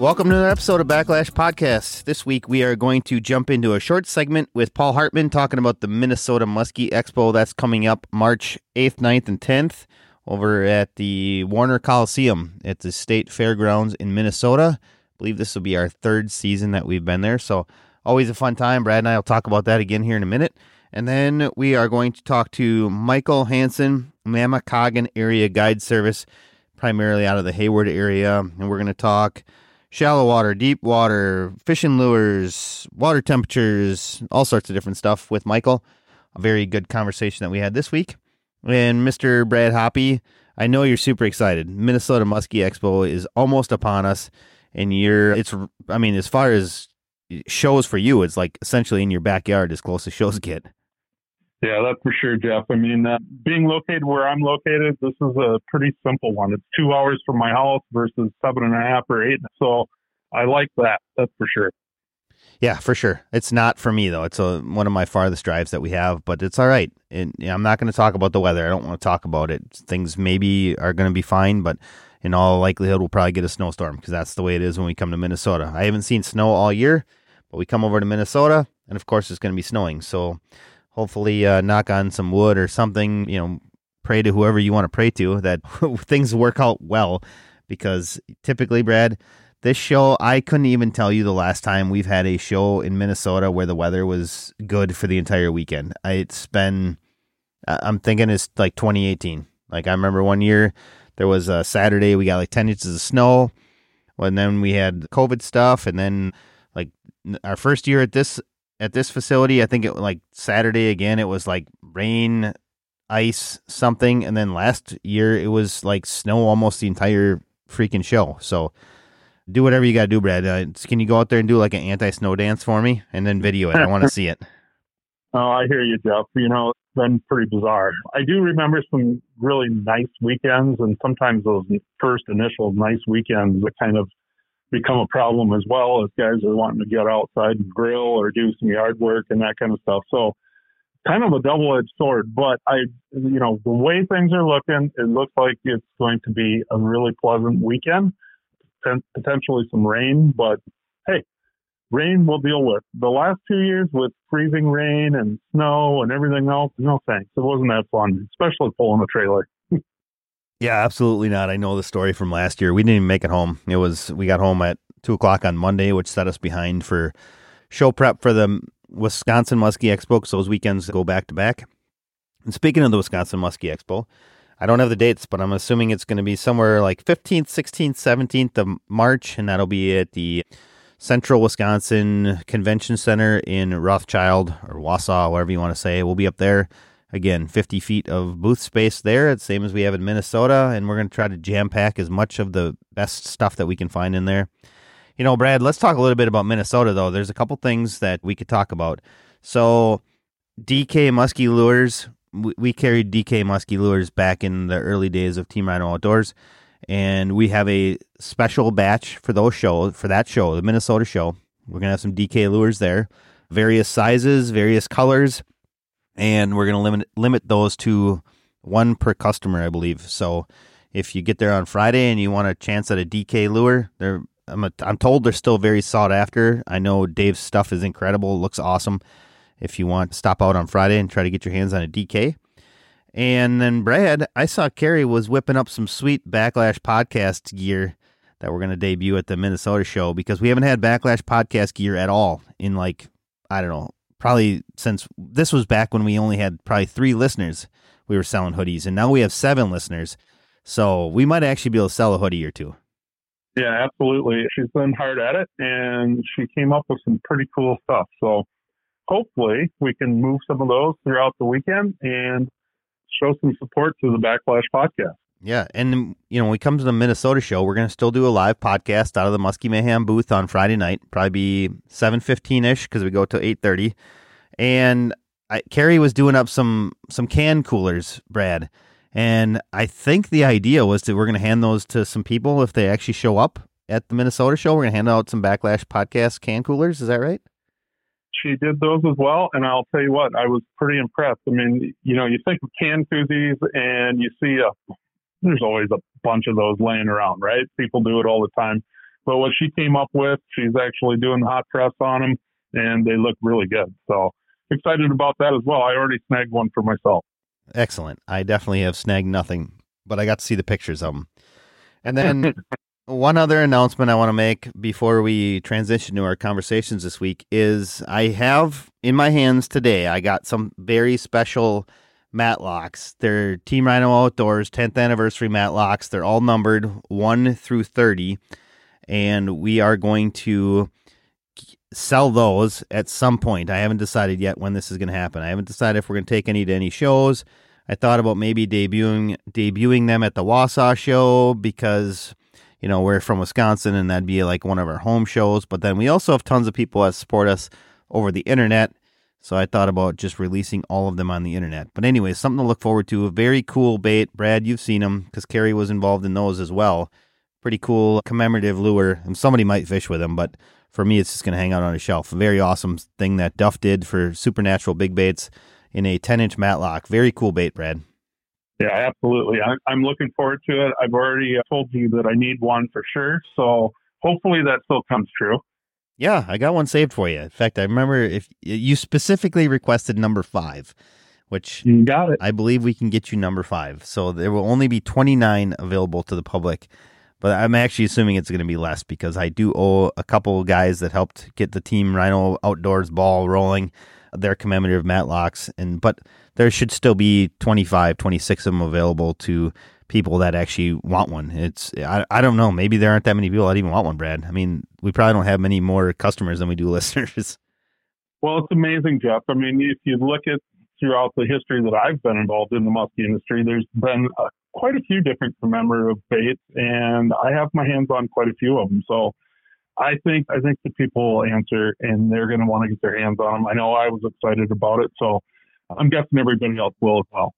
Welcome to another episode of Backlash Podcast. This week we are going to jump into a short segment with Paul Hartman talking about the Minnesota Muskie Expo that's coming up March 8th, 9th, and 10th over at the Warner Coliseum at the State Fairgrounds in Minnesota. I believe this will be our third season that we've been there, so always a fun time. Brad and I will talk about that again here in a minute. And then we are going to talk to Michael Hanson, Namekagon Area Guide Service, primarily out of the Hayward area. And we're going to talk shallow water, deep water, fishing lures, water temperatures, all sorts of different stuff with Michael. A very good conversation that we had this week. And Mr. Brad Hoppe, I know you're super excited. Minnesota Muskie Expo is almost upon us. And you're, it's, I mean, as far as shows for you, it's like essentially in your backyard as close as shows get. Yeah, that's for sure, Jeff. I mean, uh, being located where I'm located, this is a pretty simple one. It's two hours from my house versus seven and a half or eight. So I like that. That's for sure. Yeah, for sure. It's not for me though. It's a, one of my farthest drives that we have, but it's all right. And you know, I'm not going to talk about the weather. I don't want to talk about it. Things maybe are going to be fine, but in all likelihood, we'll probably get a snowstorm because that's the way it is when we come to Minnesota. I haven't seen snow all year, but we come over to Minnesota, and of course, it's going to be snowing. So hopefully uh, knock on some wood or something, you know, pray to whoever you want to pray to that things work out well because typically, Brad, this show, I couldn't even tell you the last time we've had a show in Minnesota where the weather was good for the entire weekend. It's been, I'm thinking it's like 2018. Like I remember one year there was a Saturday, we got like 10 inches of snow. And then we had COVID stuff. And then like our first year at this at this facility. I think it like Saturday again. It was like rain, ice, something, and then last year it was like snow almost the entire freaking show. So do whatever you got to do, Brad. Uh, can you go out there and do like an anti-snow dance for me and then video it? I want to see it. Oh, I hear you, Jeff. You know, it's been pretty bizarre. I do remember some really nice weekends, and sometimes those first initial nice weekends that kind of become a problem as well as guys are wanting to get outside and grill or do some yard work and that kind of stuff. So kind of a double edged sword, but I, you know, the way things are looking, it looks like it's going to be a really pleasant weekend, potentially some rain, but hey, rain we'll deal with. The last two years with freezing rain and snow and everything else, no thanks. It wasn't that fun, especially pulling a trailer. Yeah, absolutely not. I know the story from last year. We didn't even make it home. It was we got home at two o'clock on Monday, which set us behind for show prep for the Wisconsin Muskie Expo because those weekends go back to back. And speaking of the Wisconsin Muskie Expo, I don't have the dates, but I'm assuming it's going to be somewhere like 15th, 16th, 17th of March, and that'll be at the Central Wisconsin Convention Center in Rothschild or Wausau, whatever you want to say. We'll be up there. Again, 50 feet of booth space there, it's same as we have in Minnesota, and we're going to try to jam pack as much of the best stuff that we can find in there. You know, Brad, let's talk a little bit about Minnesota, though. There's a couple things that we could talk about. So, DK Muskie Lures, we carried DK Muskie Lures back in the early days of Team Rhino Outdoors, and we have a special batch for those shows, for that show, the Minnesota show. We're going to have some DK lures there, various sizes, various colors and we're going to limit limit those to one per customer, I believe. So if you get there on Friday and you want a chance at a DK lure, they're I'm a, I'm told they're still very sought after. I know Dave's stuff is incredible, looks awesome. If you want, stop out on Friday and try to get your hands on a DK. And then Brad, I saw Carrie was whipping up some sweet Backlash podcast gear that we're going to debut at the Minnesota show because we haven't had Backlash podcast gear at all in like I don't know probably since this was back when we only had probably three listeners, we were selling hoodies, and now we have seven listeners. So we might actually be able to sell a hoodie or two. Yeah, absolutely. She's been hard at it, and she came up with some pretty cool stuff. So hopefully we can move some of those throughout the weekend and show some support to the Backlash podcast. Yeah, and um, you know, when we come to the Minnesota show, we're gonna still do a live podcast out of the Muskie Mayhem booth on Friday night, probably be seven fifteen ish because we go to eight thirty. And I, Carrie was doing up some some can coolers, Brad, and I think the idea was that we're gonna hand those to some people if they actually show up at the Minnesota show. We're gonna hand out some Backlash podcast can coolers. Is that right? She did those as well, and I'll tell you what, I was pretty impressed. I mean, you know, you think of can koozies and you see a there's always a bunch of those laying around, right? People do it all the time. But what she came up with, she's actually doing the hot press on them, and they look really good. So excited about that as well. I already snagged one for myself. Excellent. I definitely have snagged nothing, but I got to see the pictures of them. And then one other announcement I want to make before we transition to our conversations this week is I have in my hands today, I got some very special matlocks. They're Team Rhino Outdoors 10th anniversary matlocks. They're all numbered 1 through 30. And we are going to sell those at some point. I haven't decided yet when this is going to happen. I haven't decided if we're going to take any to any shows. I thought about maybe debuting debuting them at the Wausau show because you know we're from Wisconsin and that'd be like one of our home shows. But then we also have tons of people that support us over the internet. So I thought about just releasing all of them on the internet. But anyway, something to look forward to. A very cool bait. Brad, you've seen them because Carrie was involved in those as well. Pretty cool commemorative lure. And somebody might fish with them, but for me, it's just going to hang out on a shelf. Very awesome thing that Duff did for Supernatural Big Baits in a 10 inch matlock. Very cool bait, Brad. Yeah, absolutely. I'm looking forward to it. I've already uh, told you that I need one for sure. So hopefully that still comes true. Yeah, I got one saved for you. In fact, I remember if you specifically requested number five, which you got it. I believe we can get you number five. So there will only be 29 available to the public but I'm actually assuming it's going to be less because I do owe a couple guys that helped get the team Rhino Outdoors ball rolling their commemorative matlocks and but there should still be 25 26 of them available to people that actually want one it's I, I don't know maybe there aren't that many people that even want one brad i mean we probably don't have many more customers than we do listeners well it's amazing jeff i mean if you look at throughout the history that i've been involved in the muskie industry there's been a quite a few different commemorative baits, and I have my hands on quite a few of them. So I think I think the people will answer, and they're going to want to get their hands on them. I know I was excited about it, so I'm guessing everybody else will as well.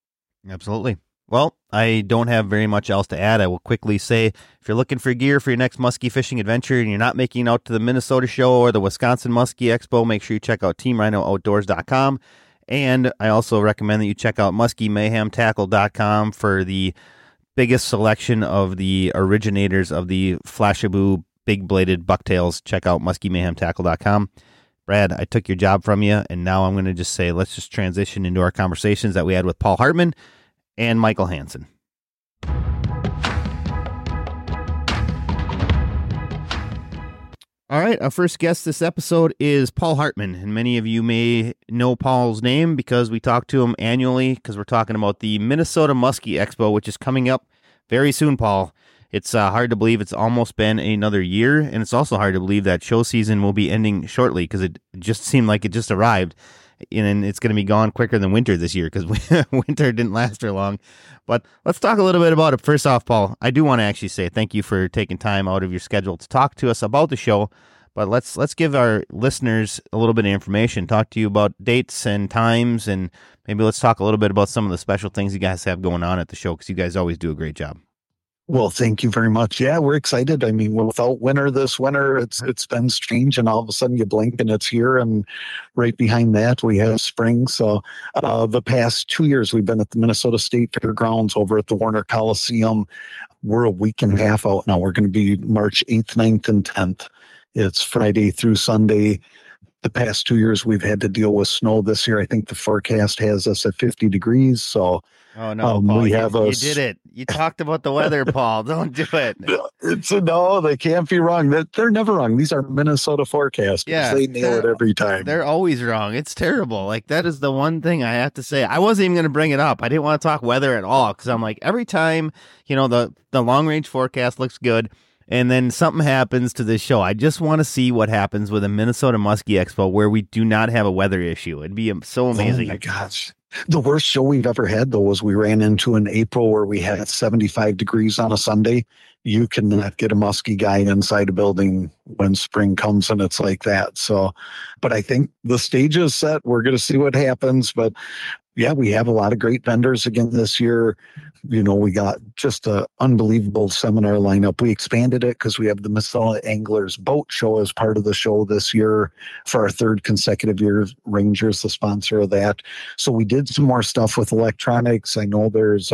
Absolutely. Well, I don't have very much else to add. I will quickly say if you're looking for gear for your next muskie fishing adventure and you're not making out to the Minnesota show or the Wisconsin Muskie Expo, make sure you check out teamrhinooutdoors.com. And I also recommend that you check out muskiemayhemtackle.com for the biggest selection of the originators of the Flashabou big bladed bucktails. Check out muskiemayhemtackle.com. Brad, I took your job from you, and now I'm going to just say let's just transition into our conversations that we had with Paul Hartman and Michael Hanson. All right, our first guest this episode is Paul Hartman, and many of you may know Paul's name because we talk to him annually because we're talking about the Minnesota Muskie Expo, which is coming up very soon, Paul. It's uh, hard to believe it's almost been another year, and it's also hard to believe that show season will be ending shortly because it just seemed like it just arrived and it's going to be gone quicker than winter this year because winter didn't last for long. But let's talk a little bit about it. First off, Paul, I do want to actually say thank you for taking time out of your schedule to talk to us about the show. But let's let's give our listeners a little bit of information. Talk to you about dates and times, and maybe let's talk a little bit about some of the special things you guys have going on at the show because you guys always do a great job. Well, thank you very much. Yeah, we're excited. I mean, without winter this winter, it's it's been strange, and all of a sudden you blink and it's here. And right behind that, we have spring. So, uh, the past two years, we've been at the Minnesota State Fairgrounds over at the Warner Coliseum. We're a week and a half out now. We're going to be March 8th, 9th, and 10th. It's Friday through Sunday the past two years we've had to deal with snow. This year, I think the forecast has us at 50 degrees. So, oh no, um, Paul, we you, have a, you did it. You talked about the weather, Paul. Don't do it. It's a no. They can't be wrong. They're never wrong. These are Minnesota forecasters. Yeah, they nail it every time. They're always wrong. It's terrible. Like that is the one thing I have to say. I wasn't even going to bring it up. I didn't want to talk weather at all because I'm like every time you know the the long range forecast looks good and then something happens to this show. I just want to see what happens with a Minnesota Muskie Expo where we do not have a weather issue. It'd be um, so amazing. Oh my gosh. The worst show we've ever had though was we ran into in April where we had 75 degrees on a Sunday. You cannot get a muskie guy inside a building when spring comes and it's like that. So, but I think the stage is set. We're going to see what happens. But yeah, we have a lot of great vendors again this year. You know, we got just an unbelievable seminar lineup. We expanded it because we have the Missoula Anglers Boat Show as part of the show this year for our third consecutive year. Rangers, the sponsor of that. So we did some more stuff with electronics. I know there's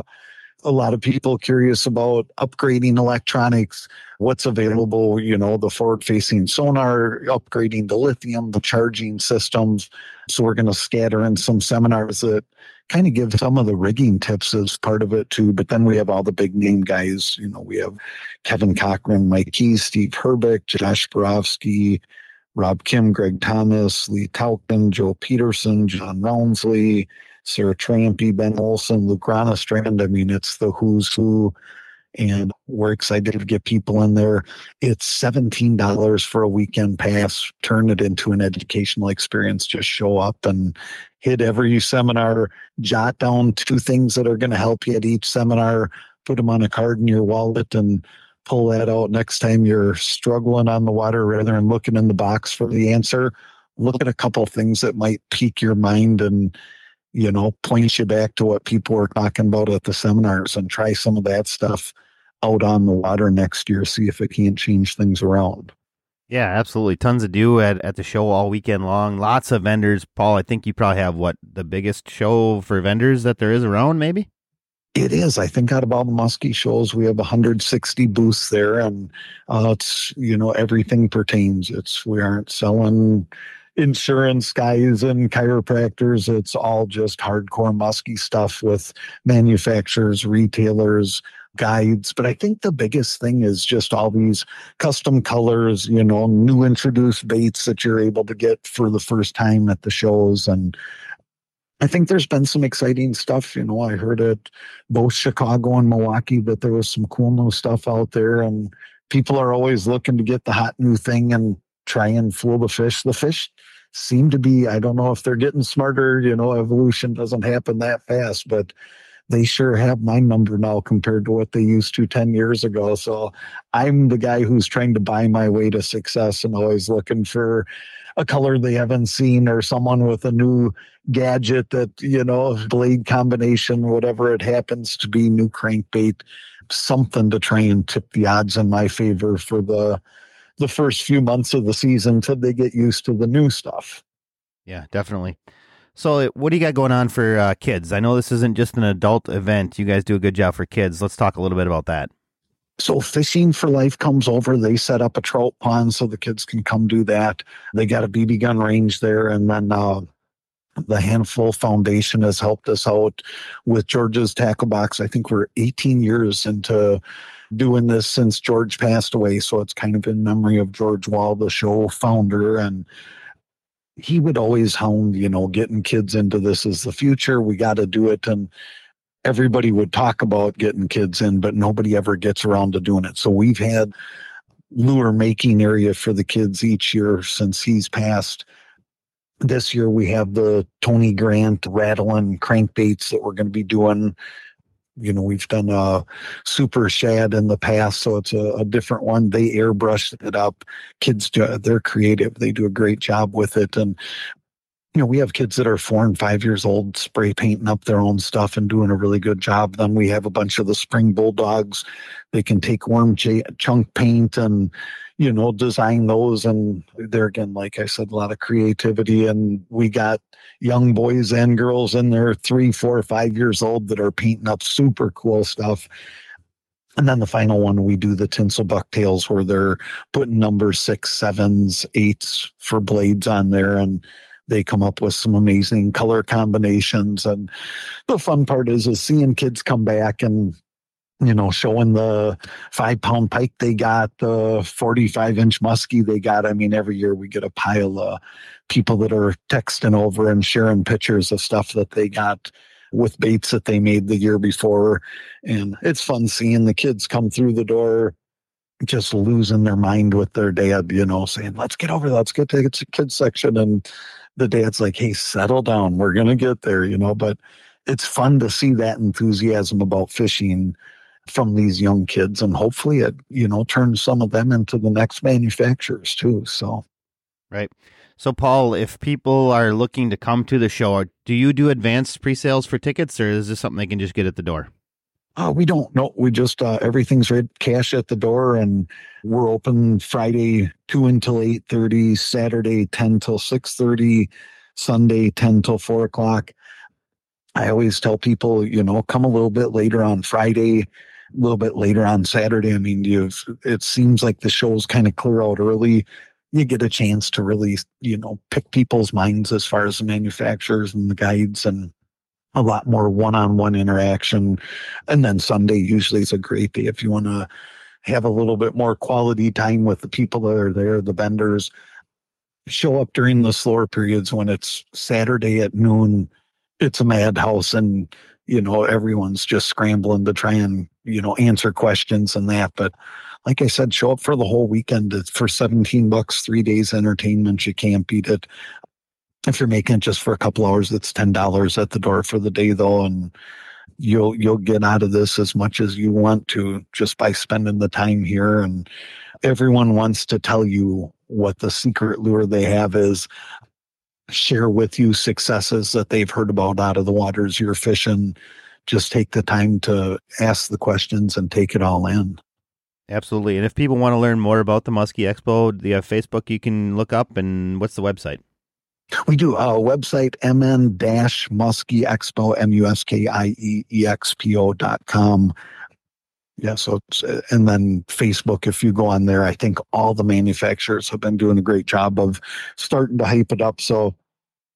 a lot of people curious about upgrading electronics, what's available, you know, the forward facing sonar, upgrading the lithium, the charging systems. So we're going to scatter in some seminars that kind of give some of the rigging tips as part of it too. But then we have all the big name guys. You know, we have Kevin Cochran, Mike Keys, Steve Herbeck, Josh Borovsky, Rob Kimm, Greg Thomas, Lee Tauchen, Joe Peterson, John Rounsley, Sarah Trampy, Ben Olson, Luke Strand. I mean, it's the who's who. And we're excited to get people in there. It's $17 for a weekend pass. Turn it into an educational experience. Just show up and hit every seminar, jot down two things that are going to help you at each seminar, put them on a card in your wallet, and pull that out next time you're struggling on the water rather than looking in the box for the answer. Look at a couple things that might pique your mind and you know, points you back to what people were talking about at the seminars and try some of that stuff out on the water next year, see if it can't change things around. Yeah, absolutely. Tons to do at, at the show all weekend long. Lots of vendors. Paul, I think you probably have what the biggest show for vendors that there is around, maybe? It is. I think out of all the muskie shows, we have 160 booths there, and uh, it's you know everything pertains. It's we aren't selling insurance guys and chiropractors. It's all just hardcore musky stuff with manufacturers, retailers, guides. But I think the biggest thing is just all these custom colors, you know, new introduced baits that you're able to get for the first time at the shows. And I think there's been some exciting stuff. You know, I heard at both Chicago and Milwaukee that there was some cool new stuff out there. And people are always looking to get the hot new thing and try and fool the fish. The fish seem to be, I don't know if they're getting smarter, you know, evolution doesn't happen that fast, but they sure have my number now compared to what they used to 10 years ago. So I'm the guy who's trying to buy my way to success and always looking for a color they haven't seen or someone with a new gadget that, you know, blade combination, whatever it happens to be, new crankbait, something to try and tip the odds in my favor for the the first few months of the season until they get used to the new stuff. Yeah, definitely. So, what do you got going on for uh, kids? I know this isn't just an adult event. You guys do a good job for kids. Let's talk a little bit about that. So, Fishing for Life comes over. They set up a trout pond so the kids can come do that. They got a BB gun range there. And then uh, the Handful Foundation has helped us out with George's Tackle Box. I think we're 18 years into doing this since George passed away. So it's kind of in memory of George Wall, the show founder. And he would always hound, you know, getting kids into this is the future. We got to do it. And everybody would talk about getting kids in, but nobody ever gets around to doing it. So we've had lure making area for the kids each year since he's passed. This year we have the Tony Grant rattling crankbaits that we're going to be doing you know we've done a super shad in the past so it's a, a different one. They airbrushed it up. Kids do, they're creative. They do a great job with it. And you know we have kids that are four and five years old spray painting up their own stuff and doing a really good job. Then we have a bunch of the spring bulldogs. They can take worm ch- chunk paint and you know, design those. And there again, like I said, a lot of creativity. And we got young boys and girls in there, three, four, five years old, that are painting up super cool stuff. And then the final one, we do the tinsel bucktails where they're putting number six, sevens, eights for blades on there. And they come up with some amazing color combinations. And the fun part is, is seeing kids come back and you know, showing the five pound pike they got, the 45 inch muskie they got. I mean, every year we get a pile of people that are texting over and sharing pictures of stuff that they got with baits that they made the year before. And it's fun seeing the kids come through the door just losing their mind with their dad, you know, saying, let's get over, let's get to the kids section. And the dad's like, hey, settle down. We're going to get there, you know, but it's fun to see that enthusiasm about fishing from these young kids and hopefully it you know turns some of them into the next manufacturers too so. Right. So paul if people are looking to come to the show do you do advanced pre-sales for tickets or is this something they can just get at the door? Uh, we don't know. We just uh, everything's red cash at the door, and we're open Friday two until eight thirty, Saturday ten till six thirty, Sunday ten till four o'clock. I always tell people, you know, come a little bit later on Friday, a little bit later on Saturday. I mean, you it seems like the shows kind of clear out early. You get a chance to really, you know, pick people's minds as far as the manufacturers and the guides and a lot more one-on-one interaction. And then Sunday usually is a great day if you want to have a little bit more quality time with the people that are there, the vendors. Show up during the slower periods when it's Saturday at noon. It's a madhouse, and you know everyone's just scrambling to try and you know answer questions and that. But like I said, show up for the whole weekend for 17 bucks, three days entertainment. You can't beat it. If you're making it just for a couple hours, it's ten dollars at the door for the day though, and you'll you'll get out of this as much as you want to just by spending the time here and everyone wants to tell you what the secret lure they have is share with you successes that they've heard about out of the waters. You're fishing. Just take the time to ask the questions and take it all in. Absolutely. And if people want to learn more about the muskie expo do you have facebook you can look up? And what's the website? We do a website, mn-muskie expo, M-U-S-K-I-E-E-X-P-O dot com. Yeah, so uh, and then Facebook, if you go on there, I think all the manufacturers have been doing a great job of starting to hype it up. So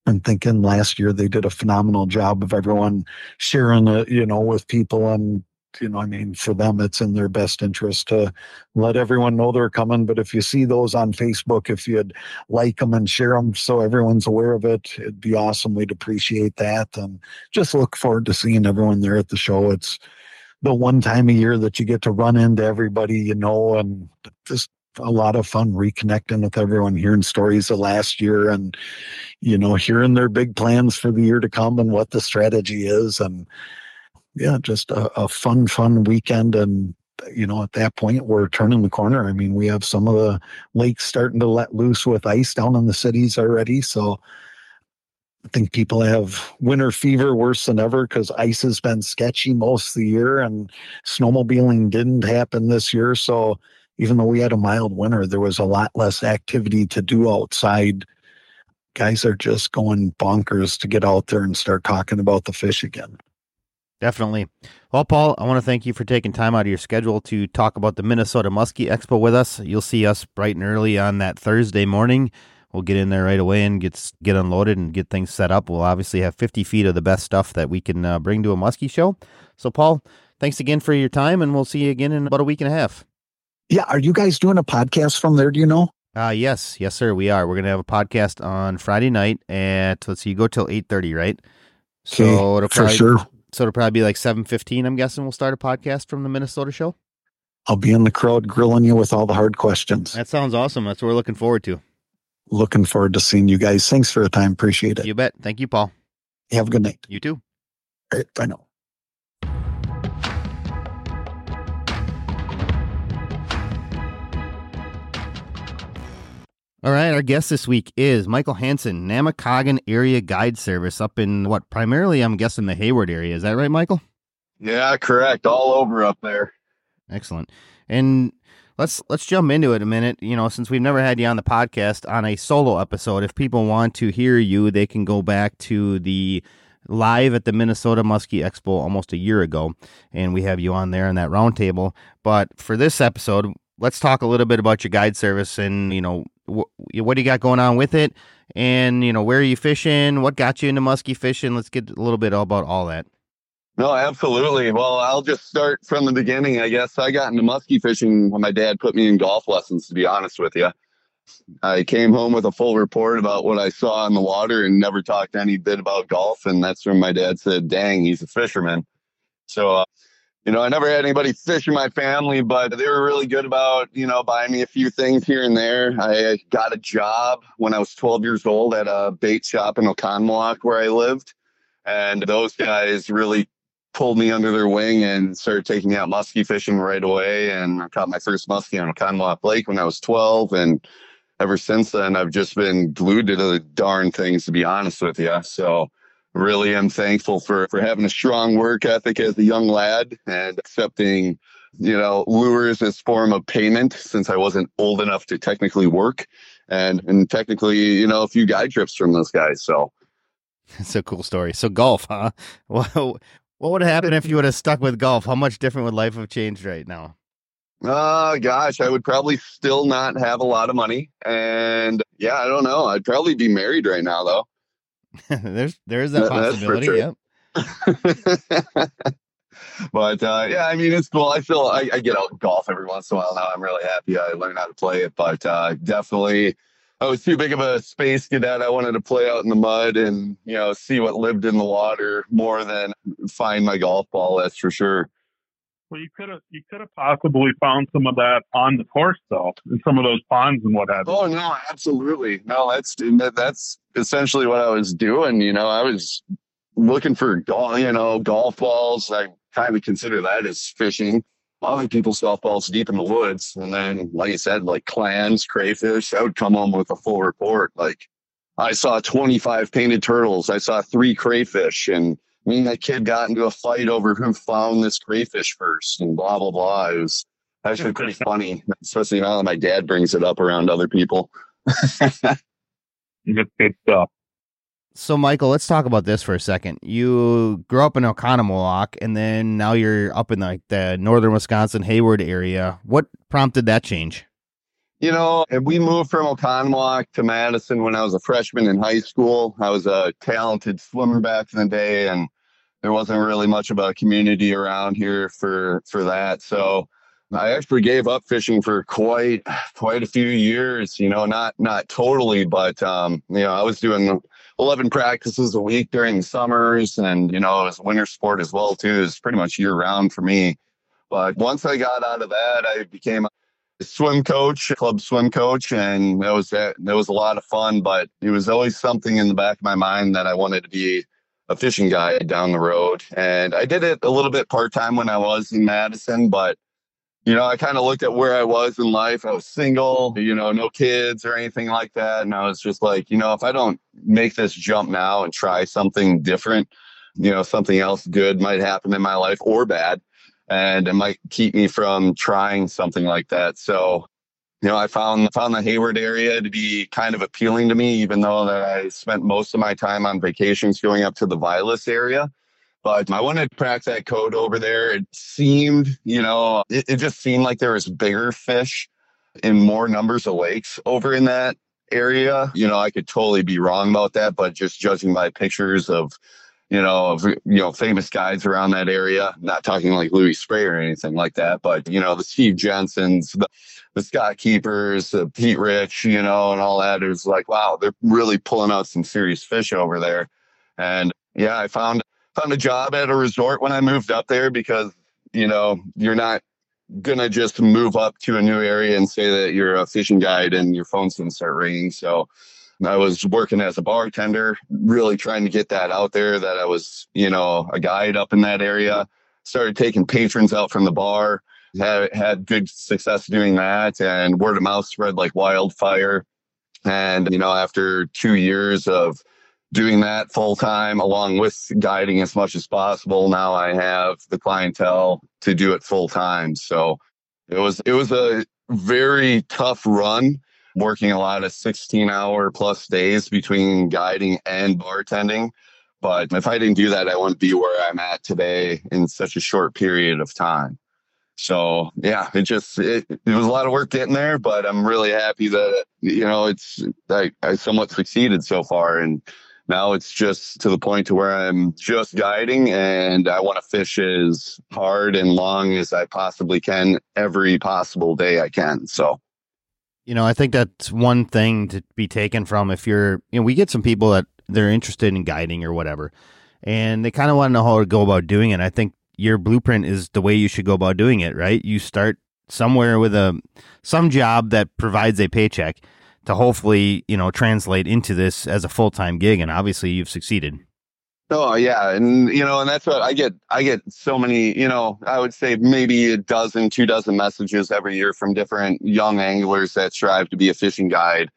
I'm thinking last year they did a phenomenal job of everyone sharing it, you know, with people and you know, I mean, for them, it's in their best interest to let everyone know they're coming. But if you see those on Facebook, if you'd like them and share them so everyone's aware of it, it'd be awesome. We'd appreciate that. And just look forward to seeing everyone there at the show. It's the one time a year that you get to run into everybody you know and just a lot of fun reconnecting with everyone, hearing stories of last year and, you know, hearing their big plans for the year to come and what the strategy is. And, yeah, just a, a fun, fun weekend. And, you know, at that point, we're turning the corner. I mean, we have some of the lakes starting to let loose with ice down in the cities already. So I think people have winter fever worse than ever because ice has been sketchy most of the year and snowmobiling didn't happen this year. So even though we had a mild winter, there was a lot less activity to do outside. Guys are just going bonkers to get out there and start talking about the fish again. Definitely. Well, Paul, I want to thank you for taking time out of your schedule to talk about the Minnesota Muskie Expo with us. You'll see us bright and early on that Thursday morning. We'll get in there right away and get get unloaded and get things set up. We'll obviously have 50 feet of the best stuff that we can uh, bring to a muskie show. So, Paul, thanks again for your time, and we'll see you again in about a week and a half. Yeah, are you guys doing a podcast from there? Do you know? Uh yes, yes, sir. We are. We're gonna have a podcast on Friday night at let's see, you go till eight thirty, right? So okay, probably, for sure so it'll probably be like 7.15, I'm guessing we'll start a podcast from the Minnesota show. I'll be in the crowd grilling you with all the hard questions. That sounds awesome. That's what we're looking forward to. Looking forward to seeing you guys. Thanks for the time. Appreciate it. You bet. Thank you, Paul. Have a good night. You too. All right. Bye now. All right, our guest this week is Michael Hanson, Namekagon Area Guide Service up in what primarily I'm guessing the Hayward area. Is that right, Michael? Yeah, correct. All over up there. Excellent. And let's let's jump into it a minute. You know, since we've never had you on the podcast on a solo episode, if people want to hear you, they can go back to the live at the Minnesota Muskie Expo almost a year ago, and we have you on there in that roundtable. But for this episode, let's talk a little bit about your guide service and you know what do you got going on with it? And, you know, where are you fishing? What got you into muskie fishing? Let's get a little bit about all that. No, absolutely. Well, I'll just start from the beginning. I guess I got into muskie fishing when my dad put me in golf lessons, to be honest with you. I came home with a full report about what I saw in the water and never talked any bit about golf. And that's when my dad said, dang, he's a fisherman. So uh, you know, I never had anybody fish in my family, but they were really good about, you know, buying me a few things here and there. I got a job when I was 12 years old at a bait shop in Oconomowoc where I lived. And those guys really pulled me under their wing and started taking out muskie fishing right away. And I caught my first muskie on Oconomowoc Lake when I was 12. And ever since then, I've just been glued to the darn things, to be honest with you. So, really am thankful for for having a strong work ethic as a young lad and accepting you know lures as form of payment since i wasn't old enough to technically work and and technically you know a few guide trips from those guys so It's a cool story. So golf, huh? What what would happen if you would have stuck with golf? How much different would life have changed right now? Uh gosh, I would probably still not have a lot of money. And yeah, I don't know. I'd probably be married right now though. there's there's that, That- possibility. sure. Yep. but uh, yeah, I mean, it's cool. I feel I, I get out golf every once in a while now. I'm really happy I learned how to play it, but uh, definitely. I was too big of a space cadet. I wanted to play out in the mud and you know see what lived in the water more than find my golf ball. That's for sure. Well, you could have you could have possibly found some of that on the course though, in some of those ponds and what have you. Oh no, absolutely. No, that's that's essentially what I was doing. You know, I was looking for golf, you know, golf balls. I kind of consider that as fishing. Other people's golf balls deep in the woods, and then, like you said, like clams, crayfish. I would come home with a full report. Like, I saw 25 painted turtles. I saw three crayfish, and me and that kid got into a fight over who found this crayfish first, and blah blah blah. It was actually pretty funny, especially now that my dad brings it up around other people. Good, good stuff. So Michael, let's talk about this for a second. You grew up in Oconomowoc, and then now you're up in like the northern Wisconsin Hayward area. What prompted that change? You know, we moved from Oconomowoc to Madison when I was a freshman in high school. I was a talented swimmer back in the day, and there wasn't really much of a community around here for for that. So I actually gave up fishing for quite quite a few years. You know, not not totally, but um, you know, I was doing 11 practices a week during the summers, and you know, it was winter sport as well too. It's pretty much year round for me. But once I got out of that, I became a swim coach, club swim coach, and that was that. That was a lot of fun. But it was always something in the back of my mind that I wanted to be a fishing guide down the road. And I did it a little bit part time when I was in Madison, but you know, I kind of looked at where I was in life. I was single, you know, no kids or anything like that. And I was just like, you know, if I don't make this jump now and try something different, you know, something else good might happen in my life or bad. And it might keep me from trying something like that. So, you know, I found found the Hayward area to be kind of appealing to me, even though that I spent most of my time on vacations going up to the Vilas area but I wanted to crack that code over there. It seemed, you know, it, it just seemed like there was bigger fish in more numbers of lakes over in that area. You know, I could totally be wrong about that, but just judging by pictures of, you know, of you know, famous guides around that area, not talking like Louis Spray or anything like that, but you know, the Steve Jensens, the the Scott Keepers, the Pete Rich, you know, and all that. It was like, wow, they're really pulling out some serious fish over there. And yeah, I found found a job at a resort when I moved up there because, you know, you're not gonna just move up to a new area and say that you're a fishing guide and your phone's gonna start ringing. So I was working as a bartender, really trying to get that out there that I was, you know, a guide up in that area. Started taking patrons out from the bar, had had good success doing that, and word of mouth spread like wildfire. And you know, after two years of doing that full time along with guiding as much as possible. Now I have the clientele to do it full time. So it was it was a very tough run working a lot of 16 hour plus days between guiding and bartending. But if I didn't do that, I wouldn't be where I'm at today in such a short period of time. So yeah, it just it, it was a lot of work getting there, but I'm really happy that you know it's I, I somewhat succeeded so far and now it's just to the point to where I'm just guiding and I want to fish as hard and long as I possibly can every possible day I can. So, You know, I think that's one thing to be taken from if you're, you know, we get some people that they're interested in guiding or whatever, and they kind of want to know how to go about doing it. I think your blueprint is the way you should go about doing it, right? You start somewhere with a some job that provides a paycheck to hopefully, you know, translate into this as a full-time gig and obviously you've succeeded. oh yeah, and you know, and that's what I get. I get so many, you know, I would say maybe a dozen, two dozen messages every year from different young anglers that strive to be a fishing guide.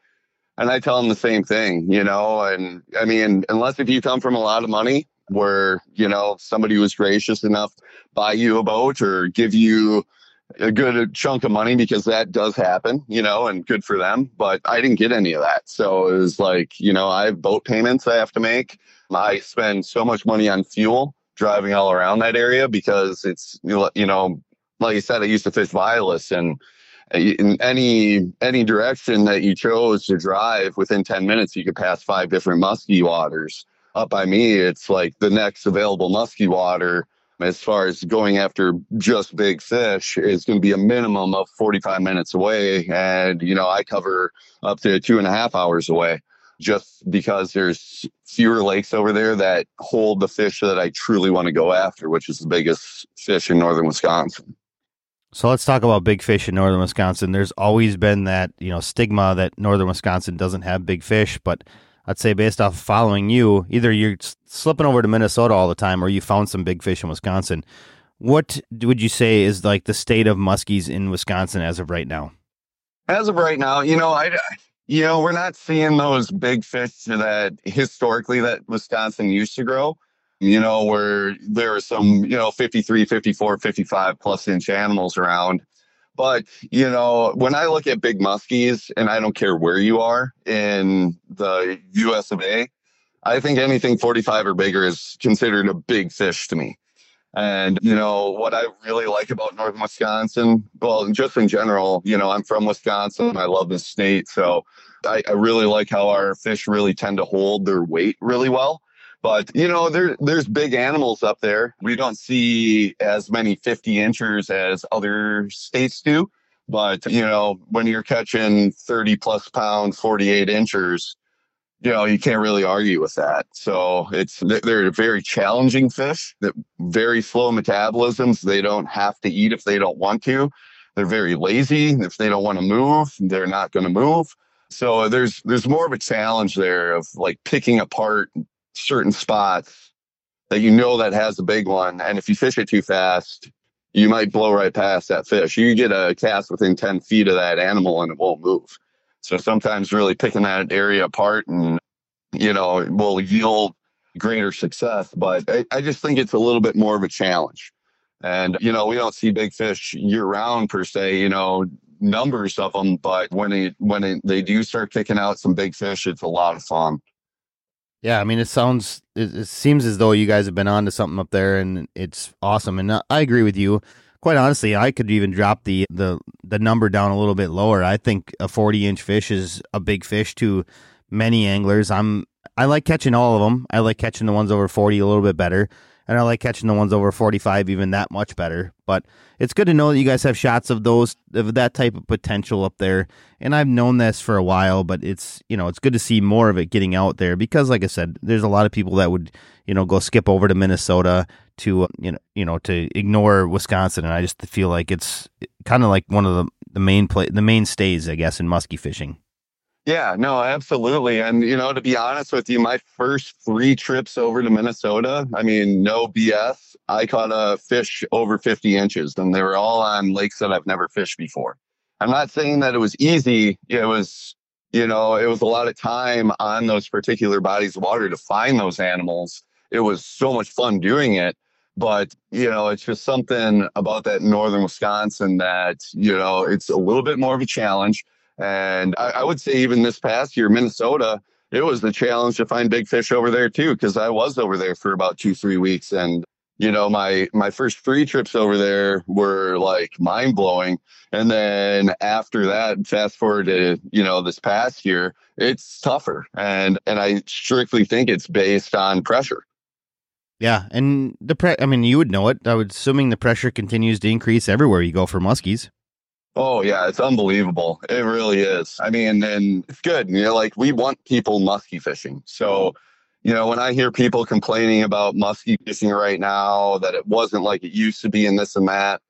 And I tell them the same thing, you know, and I mean, unless if you come from a lot of money where, you know, somebody was gracious enough buy you a boat or give you, a good chunk of money because that does happen, you know, and good for them. But I didn't get any of that. So it was like, you know, I have boat payments I have to make. I spend so much money on fuel driving all around that area because it's, you know, like you said, I used to fish Vilas and in any any direction that you chose to drive within 10 minutes you could pass five different musky waters up by me it's like the next available musky water as far as going after just big fish is going to be a minimum of 45 minutes away. And you know i cover up to two and a half hours away just because there's fewer lakes over there that hold the fish that i truly want to go after which is the biggest fish in northern wisconsin. So let's talk about big fish in northern wisconsin. There's always been that you know stigma that northern wisconsin doesn't have big fish but I'd say based off following you, either you're slipping over to Minnesota all the time or you found some big fish in Wisconsin. What would you say is like the state of muskies in Wisconsin as of right now? As of right now, you know, I, you know, we're not seeing those big fish that historically that Wisconsin used to grow. You know, where there are some, you know, 53, 54, 55 plus inch animals around. But, you know, when I look at big muskies, and I don't care where you are in the US of A, I think anything 45 or bigger is considered a big fish to me. And, you know, what I really like about Northern Wisconsin, well, just in general, you know, I'm from Wisconsin. I love this state. So I, I really like how our fish really tend to hold their weight really well. But you know, there there's big animals up there. We don't see as many 50 inchers as other states do. But you know, when you're catching 30 plus pound 48 inchers, you know, you can't really argue with that. So it's they're very challenging fish that very slow metabolisms. They don't have to eat if they don't want to. They're very lazy. If they don't want to move, they're not going to move. So there's there's more of a challenge there of like picking apart certain spots that you know that has a big one. And if you fish it too fast, you might blow right past that fish. You get a cast within 10 feet of that animal and it won't move. So sometimes really picking that area apart and, you know, will yield greater success. But I, I just think it's a little bit more of a challenge. And, you know, we don't see big fish year round per se, you know, numbers of them, but when they, when it, they do start kicking out some big fish, it's a lot of fun. Yeah, I mean, it sounds, it, it, seems as though you guys have been on to something up there, and it's awesome. And uh, I agree with you. Quite honestly, I could even drop the the the number down a little bit lower. I think a forty inch fish is a big fish to many anglers. I'm I like catching all of them. I like catching the ones over forty a little bit better and I like catching the ones over 45 even that much better. But it's good to know that you guys have shots of those of that type of potential up there. And I've known this for a while, but it's you know it's good to see more of it getting out there because, like I said, there's a lot of people that would you know go skip over to Minnesota to you know you know to ignore Wisconsin, and I just feel like it's kind of like one of the the main play the mainstays, I guess, in muskie fishing. Yeah, no, absolutely. And, you know, to be honest with you, my first three trips over to Minnesota, I mean, no BS, I caught a fish over 50 inches and they were all on lakes that I've never fished before. I'm not saying that it was easy. It was, you know, it was a lot of time on those particular bodies of water to find those animals. It was so much fun doing it. But, you know, it's just something about that northern Wisconsin that, you know, it's a little bit more of a challenge and I, I would say even this past year, Minnesota, it was the challenge to find big fish over there too, because I was over there for about two, three weeks. And, you know, my my first three trips over there were like mind blowing. And then after that, fast forward to, you know, this past year, it's tougher. And and I strictly think it's based on pressure. Yeah, and the pre I mean, you would know it. I would assuming the pressure continues to increase everywhere you go for muskies. Oh yeah, it's unbelievable. It really is. I mean, and it's good. You know, like we want people musky fishing. So, you know, when I hear people complaining about musky fishing right now, that it wasn't like it used to be and this and that,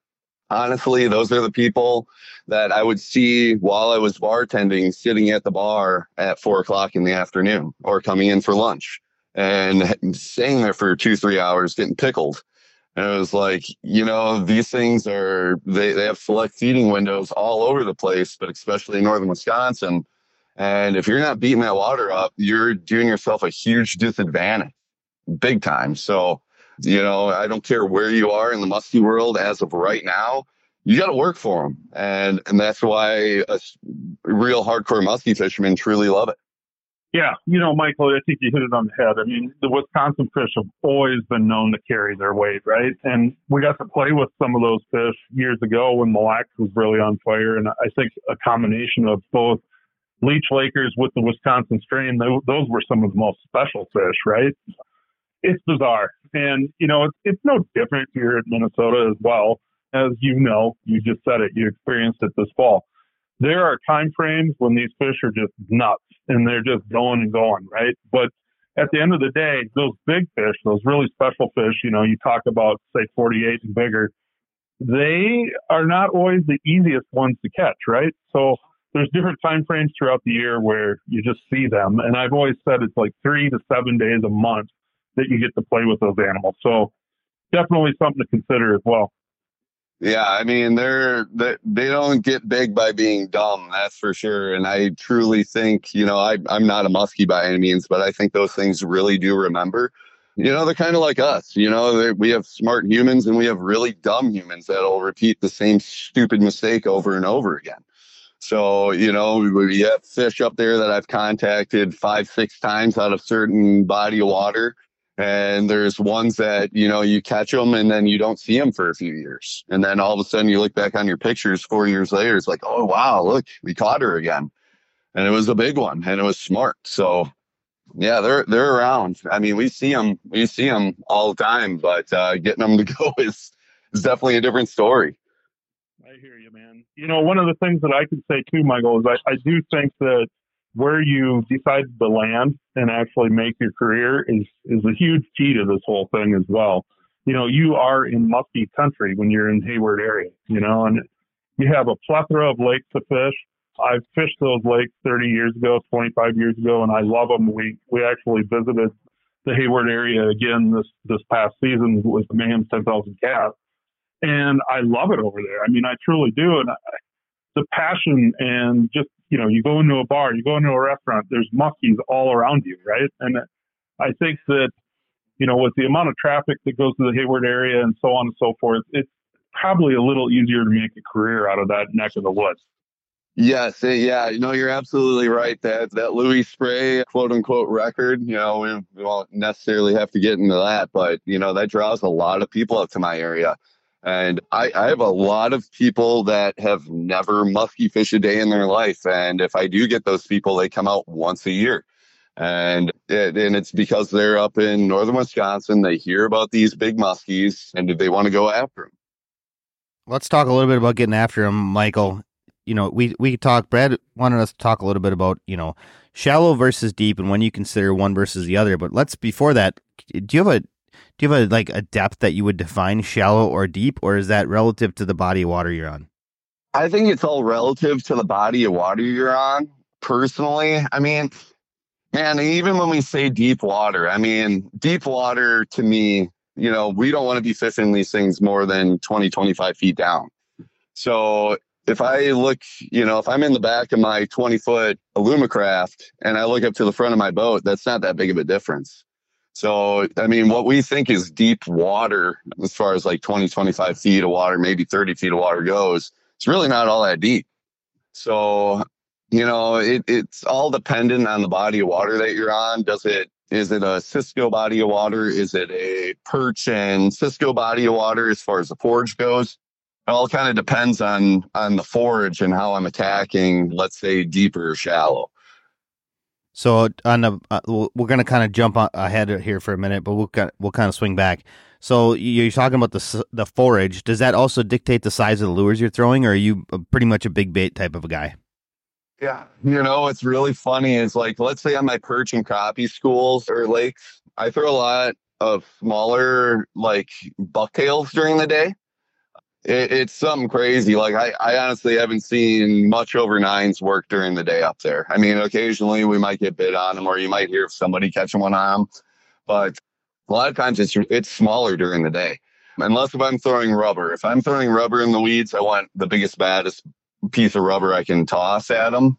honestly, those are the people that I would see while I was bartending, sitting at the bar at four o'clock in the afternoon or coming in for lunch and staying there for two, three hours getting pickled. And it was like, you know, these things are, they, they have select feeding windows all over the place, but especially in northern Wisconsin. And if you're not beating that water up, you're doing yourself a huge disadvantage, big time. So, you know, I don't care where you are in the musky world as of right now, you got to work for them. And, and that's why a real hardcore musky fishermen truly love it. Yeah, you know, Michael, I think you hit it on the head. I mean, the Wisconsin fish have always been known to carry their weight, right? And we got to play with some of those fish years ago when Mille Lacs was really on fire. And I think a combination of both Leech Lakers with the Wisconsin strain, those were some of the most special fish, right? It's bizarre. And, you know, it's, it's no different here in Minnesota as well. As you know, you just said it, you experienced it this fall there are time frames when these fish are just nuts and they're just going and going, right? But at the end of the day, those big fish, those really special fish, you know, you talk about say 48 and bigger, they are not always the easiest ones to catch, right? So there's different time frames throughout the year where you just see them. And I've always said it's like three to seven days a month that you get to play with those animals. So definitely something to consider as well. Yeah, I mean they're they, they don't get big by being dumb, that's for sure. And I truly think, you know, I I'm not a muskie by any means, but I think those things really do remember. You know, they're kind of like us. You know, we have smart humans and we have really dumb humans that'll repeat the same stupid mistake over and over again. So, you know, we have fish up there that I've contacted five, six times out of certain body of water and there's ones that you know you catch them and then you don't see them for a few years. And then all of a sudden you look back on your pictures four years later it's like oh wow look we caught her again. And it was a big one and it was smart. So yeah they're they're around. I mean we see them we see them all the time but uh, getting them to go is is definitely a different story. I hear you man. You know one of the things that i could say too michael is i, I do think that where you decide to land and actually make your career is is a huge key to this whole thing as well. You know, you are in musky country when you're in Hayward area, you know, and you have a plethora of lakes to fish. I've fished those lakes 30 years ago, 25 years ago, and I love them. We we actually visited the Hayward area again this this past season with the Mayhem 10,000 cast, and I love it over there. I mean, I truly do, and I, the passion and just you know, you go into a bar, you go into a restaurant, there's muskies all around you, right? And I think that, you know, with the amount of traffic that goes to the Hayward area and so on and so forth, it's probably a little easier to make a career out of that neck of the woods. Yes, yeah, you know, you're absolutely right. That that Louis Spray quote unquote record, you know, we, we won't necessarily have to get into that, but you know, that draws a lot of people up to my area. And I, I, have a lot of people that have never musky fish a day in their life. And if I do get those people, they come out once a year. And it, and it's because they're up in northern Wisconsin. They hear about these big muskies and they want to go after them. Let's talk a little bit about getting after them, Michael. You know, we we talk. Brad wanted us to talk a little bit about you know shallow versus deep and when you consider one versus the other. But let's before that, do you have a do you have a like a depth that you would define shallow or deep, or is that relative to the body of water you're on? I think it's all relative to the body of water you're on. Personally, I mean, man, even when we say deep water, I mean, deep water to me, you know, we don't want to be fishing these things more than 20, 25 feet down. So if I look, you know, if I'm in the back of my 20 foot Alumacraft and I look up to the front of my boat, that's not that big of a difference. So, I mean, what we think is deep water, as far as like 20, 25 feet of water, maybe 30 feet of water goes, it's really not all that deep. So, you know, it, it's all dependent on the body of water that you're on. Does it, is it a Cisco body of water? Is it a perch and Cisco body of water as far as the forage goes? It all kind of depends on on the forage and how I'm attacking, let's say deeper or shallow. So on the uh, we're going to kind of jump ahead here for a minute, but we'll we'll kind of swing back. So you're talking about the the forage. Does that also dictate the size of the lures you're throwing, or are you pretty much a big bait type of a guy? Yeah, you know it's really funny. Is like let's say on my perch and crappie schools or lakes, I throw a lot of smaller like bucktails during the day it, it's something crazy. Like I, I honestly haven't seen much over nines work during the day up there. I mean, occasionally we might get bit on them, or you might hear somebody catching one on them, but a lot of times it's it's smaller during the day. Unless if I'm throwing rubber. If I'm throwing rubber in the weeds, I want the biggest, baddest piece of rubber I can toss at them.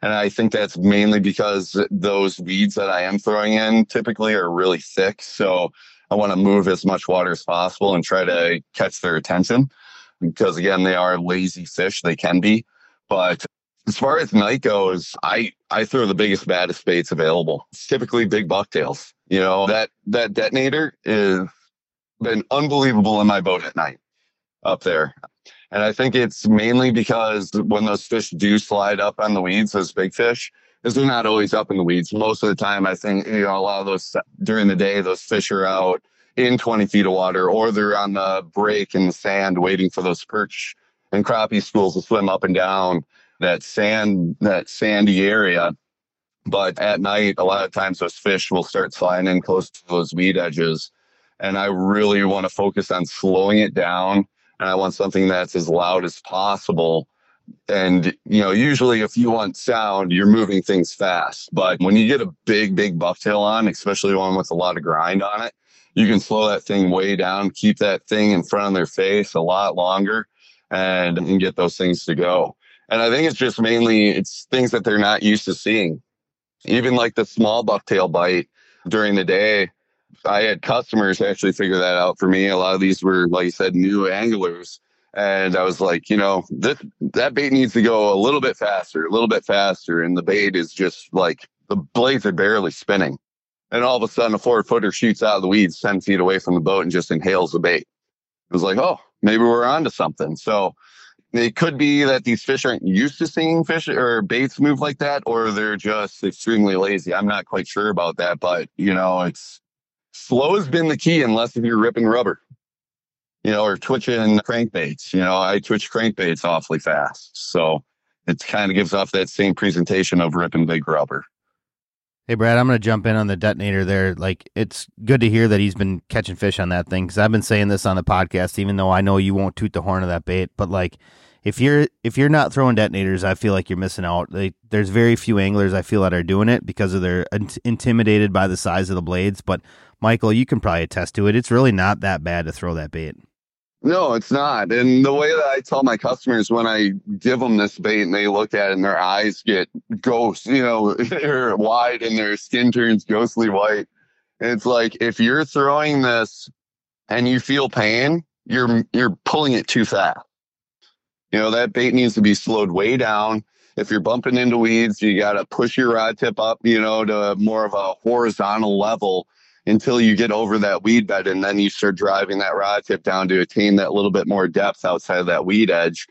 And I think that's mainly because those weeds that I am throwing in typically are really thick. So I want to move as much water as possible and try to catch their attention because again, they are lazy fish. They can be, but as far as night goes, I I throw the biggest, baddest baits available. It's typically big bucktails. You know that that detonator is been unbelievable in my boat at night up there. And I think it's mainly because when those fish do slide up on the weeds, those big fish, is they're not always up in the weeds. Most of the time, I think you know a lot of those during the day, those fish are out in 20 feet of water, or they're on the break in the sand waiting for those perch and crappie schools to swim up and down that sand, that sandy area. But at night, a lot of times those fish will start flying in close to those weed edges. And I really want to focus on slowing it down. And I want something that's as loud as possible. And, you know, usually if you want sound, you're moving things fast. But when you get a big, big bucktail on, especially one with a lot of grind on it, you can slow that thing way down, keep that thing in front of their face a lot longer and, and get those things to go. And I think it's just mainly it's things that they're not used to seeing. Even like the small bucktail bite during the day. I had customers actually figure that out for me. A lot of these were, like you said, new anglers. And I was like, you know, this, that bait needs to go a little bit faster, a little bit faster. And the bait is just like the blades are barely spinning. And all of a sudden, a four footer shoots out of the weeds 10 feet away from the boat and just inhales the bait. It was like, oh, maybe we're onto something. So it could be that these fish aren't used to seeing fish or baits move like that, or they're just extremely lazy. I'm not quite sure about that, but you know, it's slow has been the key unless if you're ripping rubber, you know, or twitching crankbaits. You know, I twitch crankbaits awfully fast. So it kind of gives off that same presentation of ripping big rubber. Hey, Brad, I'm going to jump in on the detonator there. Like, it's good to hear that he's been catching fish on that thing because I've been saying this on the podcast, even though I know you won't toot the horn of that bait. But, like, if you're if you're not throwing detonators, I feel like you're missing out. They, there's very few anglers I feel that are doing it because of they're intimidated by the size of the blades. But Michael, you can probably attest to it. It's really not that bad to throw that bait. No, it's not. And the way that I tell my customers when I give them this bait and they look at it and their eyes get ghost, you know, they're wide and their skin turns ghostly white. And it's like if you're throwing this and you feel pain, you're you're pulling it too fast. You know, that bait needs to be slowed way down. If you're bumping into weeds, you got to push your rod tip up, you know, to more of a horizontal level until you get over that weed bed and then you start driving that rod tip down to attain that little bit more depth outside of that weed edge.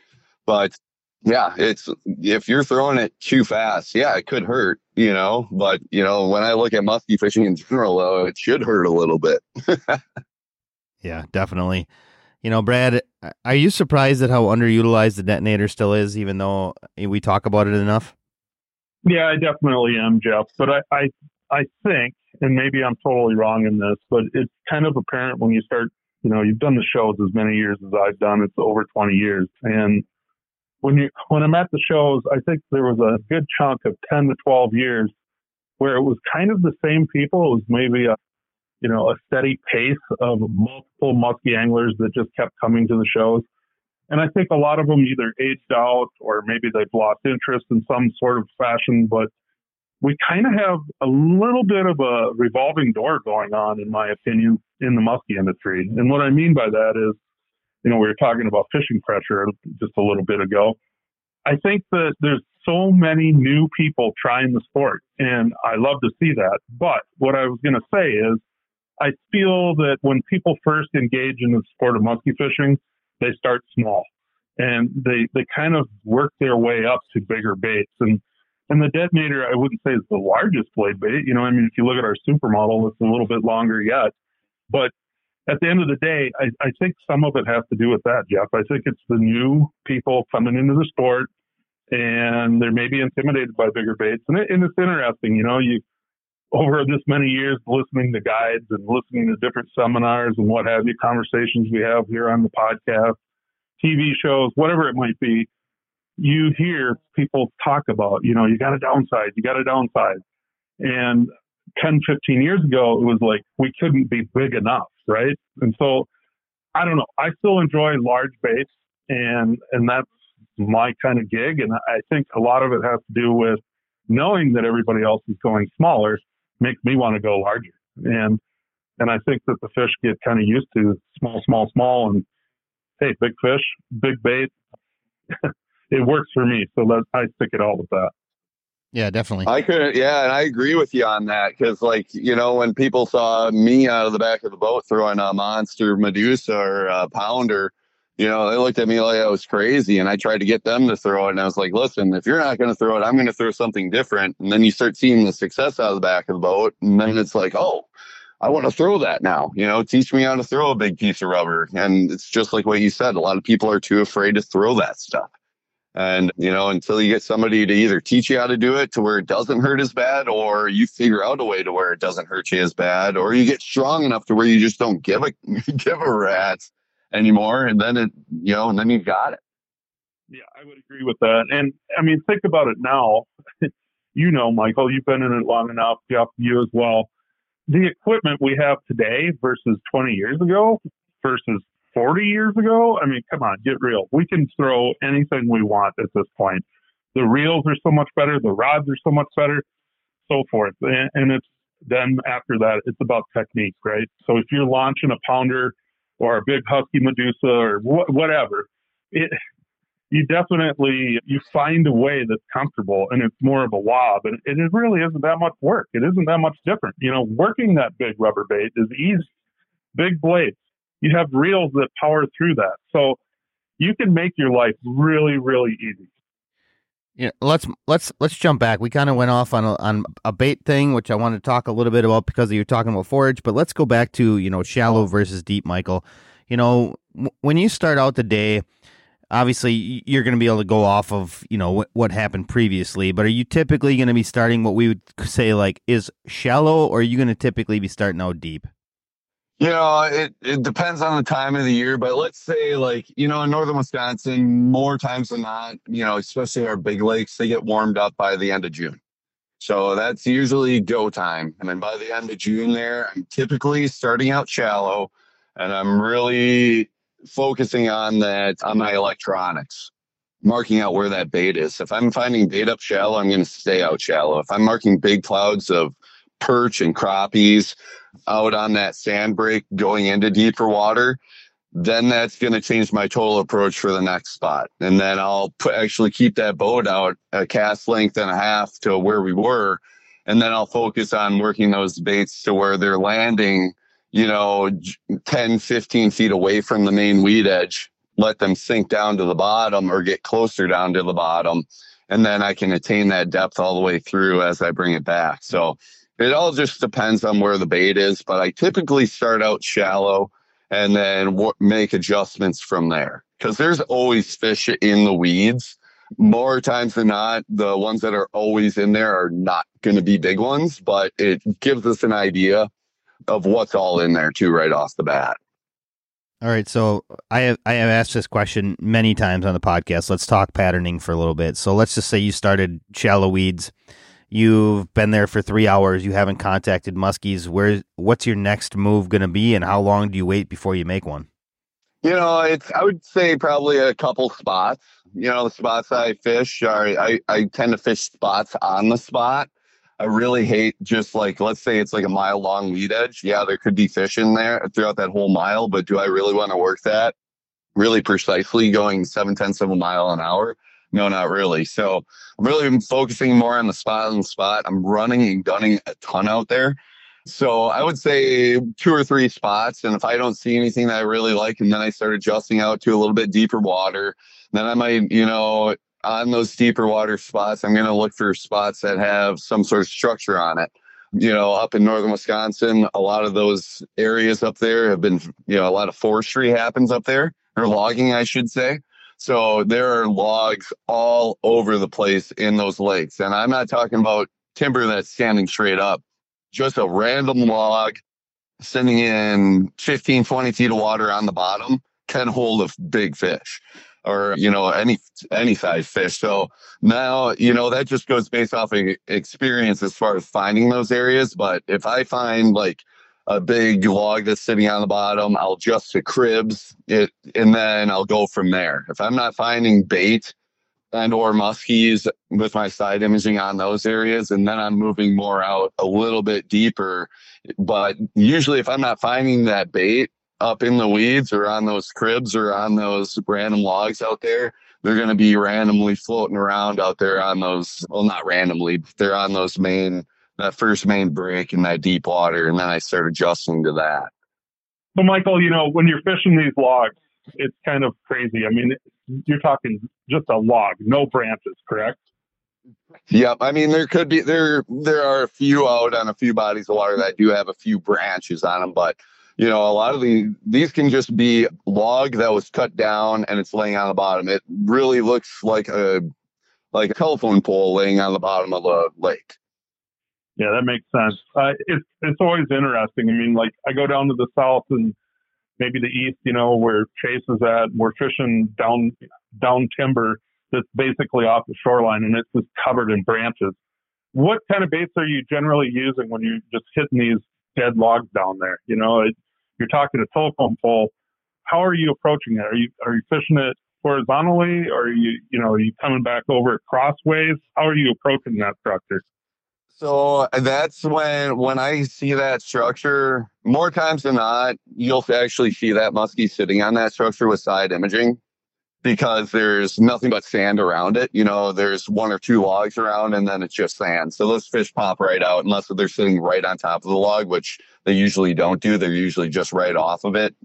But yeah, it's if you're throwing it too fast, yeah, it could hurt, you know. But you know, when I look at muskie fishing in general, though, it should hurt a little bit. yeah, definitely. You know, Brad, are you surprised at how underutilized the detonator still is, even though eh, we talk about it enough? Yeah, I definitely am, Jeff. But I, I, I think and maybe I'm totally wrong in this, but it's kind of apparent when you start, you know, you've done the shows as many years as I've done. It's over 20 years. And when you, when I'm at the shows, I think there was a good chunk of 10 to 12 years where it was kind of the same people. It was maybe a, you know, a steady pace of multiple musky anglers that just kept coming to the shows. And I think a lot of them either aged out or maybe they've lost interest in some sort of fashion, but we kind of have a little bit of a revolving door going on, in my opinion, in the muskie industry. And what I mean by that is, you know, we were talking about fishing pressure just a little bit ago. I think that there's so many new people trying the sport, and I love to see that. But what I was going to say is, I feel that when people first engage in the sport of muskie fishing, they start small and they, they kind of work their way up to bigger baits. And and the detonator, I wouldn't say is the largest blade bait. You know, I mean, if you look at our supermodel, it's a little bit longer yet. But at the end of the day, I, I think some of it has to do with that, Jeff. I think it's the new people coming into the sport and they're maybe intimidated by bigger baits. And, it, and it's interesting, you know, you over this many years listening to guides and listening to different seminars and what have you, conversations we have here on the podcast, TV shows, whatever it might be you hear people talk about, you know, you got a downside, you got a downside. And 10, 15 years ago, it was like we couldn't be big enough, right? And so I don't know. I still enjoy large baits and and that's my kind of gig. And I think a lot of it has to do with knowing that everybody else is going smaller makes me want to go larger. And and I think that the fish get kind of used to small, small, small and hey, big fish, big bait. it works for me, so let I stick it all with that. Yeah, definitely. I couldn't. Yeah, and I agree with you on that because, like, you know, when people saw me out of the back of the boat throwing a monster Medusa or a pounder, you know, they looked at me like I was crazy, and I tried to get them to throw it, and I was like, "Listen, if you're not going to throw it, I'm going to throw something different." And then you start seeing the success out of the back of the boat, and then it's like, "Oh, I want to throw that now." You know, teach me how to throw a big piece of rubber, and it's just like what you said. A lot of people are too afraid to throw that stuff. And, you know, until you get somebody to either teach you how to do it to where it doesn't hurt as bad, or you figure out a way to where it doesn't hurt you as bad, or you get strong enough to where you just don't give a give a rat's anymore. And then it, you know, and then you got it. Yeah, I would agree with that. And I mean, think about it now. you know, Michael, you've been in it long enough. Jeff, you as well. The equipment we have today versus 20 years ago versus 40 years ago. I mean, come on, get real. We can throw anything we want at this point. The reels are so much better, the rods are so much better, so forth. And, and it's then after that, it's about technique, right? So if you're launching a pounder or a big husky Medusa or wh- whatever, it, you definitely you find a way that's comfortable and it's more of a wob and, it really isn't that much work it isn't that much different you know working that big rubber bait is easy big blades you have reels that power through that. So you can make your life really, really easy. Yeah, let's let's let's jump back. We kind of went off on a, on a bait thing, which I want to talk a little bit about because you're talking about forage. But let's go back to you know shallow versus deep, Michael. You know w- when you start out the day, obviously you're going to be able to go off of you know what, what happened previously. But are you typically going to be starting what we would say like is shallow, or are you going to typically be starting out deep? You know, it, it depends on the time of the year, but let's say like, you know, in northern Wisconsin, more times than not, you know, especially our big lakes, they get warmed up by the end of June. So that's usually go time. And then by the end of June there, I'm typically starting out shallow and I'm really focusing on that on my electronics, marking out where that bait is. If I'm finding bait up shallow, I'm going to stay out shallow. If I'm marking big clouds of perch and crappies, out on that sand break going into deeper water, then that's going to change my total approach for the next spot. And then I'll put, actually keep that boat out a cast length and a half to where we were. And then I'll focus on working those baits to where they're landing, you know, 10, 15 feet away from the main weed edge. Let them sink down to the bottom or get closer down to the bottom. And then I can attain that depth all the way through as I bring it back. So it all just depends on where the bait is, but I typically start out shallow and then w- make adjustments from there because there's always fish in the weeds. More times than not, the ones that are always in there are not going to be big ones, but it gives us an idea of what's all in there too right off the bat. All right, so I have I have asked this question many times on the podcast. Let's talk patterning for a little bit. So let's just say you started shallow weeds You've been there for three hours. You haven't contacted muskies. Where? What's your next move going to be, and how long do you wait before you make one? You know, it's I would say probably a couple spots. You know, the spots I fish are I, I tend to fish spots on the spot. I really hate just like let's say it's like a mile long lead edge. Yeah, there could be fish in there throughout that whole mile, but do I really want to work that really precisely going seven tenths of a mile an hour? No, not really. So I'm really focusing more on the spot on the spot. I'm running and gunning a ton out there. So I would say two or three spots. And if I don't see anything that I really like, and then I start adjusting out to a little bit deeper water, then I might, you know, on those deeper water spots, I'm going to look for spots that have some sort of structure on it. You know, up in northern Wisconsin, a lot of those areas up there have been, you know, a lot of forestry happens up there, or logging, I should say. So there are logs all over the place in those lakes. And I'm not talking about timber that's standing straight up, just a random log sending in 15, 20 feet of water on the bottom can hold a big fish or, you know, any, any size fish. So now, you know, that just goes based off of experience as far as finding those areas. But if I find like, a big log that's sitting on the bottom. I'll adjust the cribs it, and then I'll go from there. If I'm not finding bait and or muskies with my side imaging on those areas, and then I'm moving more out a little bit deeper. But usually if I'm not finding that bait, up in the weeds or on those cribs or on those random logs out there, they're going to be randomly floating around out there on those, well, not randomly, but they're on those main, that first main break in that deep water. And then I start adjusting to that. So, Michael, you know, when you're fishing these logs, it's kind of crazy. I mean, you're talking just a log, no branches, correct? Yep. I mean, there could be there there are a few out on a few bodies of water that do have a few branches on them, but you know, a lot of the these can just be log that was cut down and it's laying on the bottom. It really looks like a like a telephone pole laying on the bottom of the lake. Yeah, that makes sense. Uh, it's it's always interesting. I mean, like I go down to the south and maybe the east, you know, where Chase is at. We're fishing down down timber that's basically off the shoreline and it's just covered in branches. What kind of baits are you generally using when you're just hitting these dead logs down there? You know, it, you're talking a telephone pole. How are you approaching it? Are you are you fishing it horizontally, or are you you know are you coming back over crossways? How are you approaching that structure? So that's when when I see that structure more times than not, you'll actually see that muskie sitting on that structure with side imaging because there's nothing but sand around it. You know, there's one or two logs around and then it's just sand. So those fish pop right out unless they're sitting right on top of the log, which they usually don't do. They're usually just right off of it,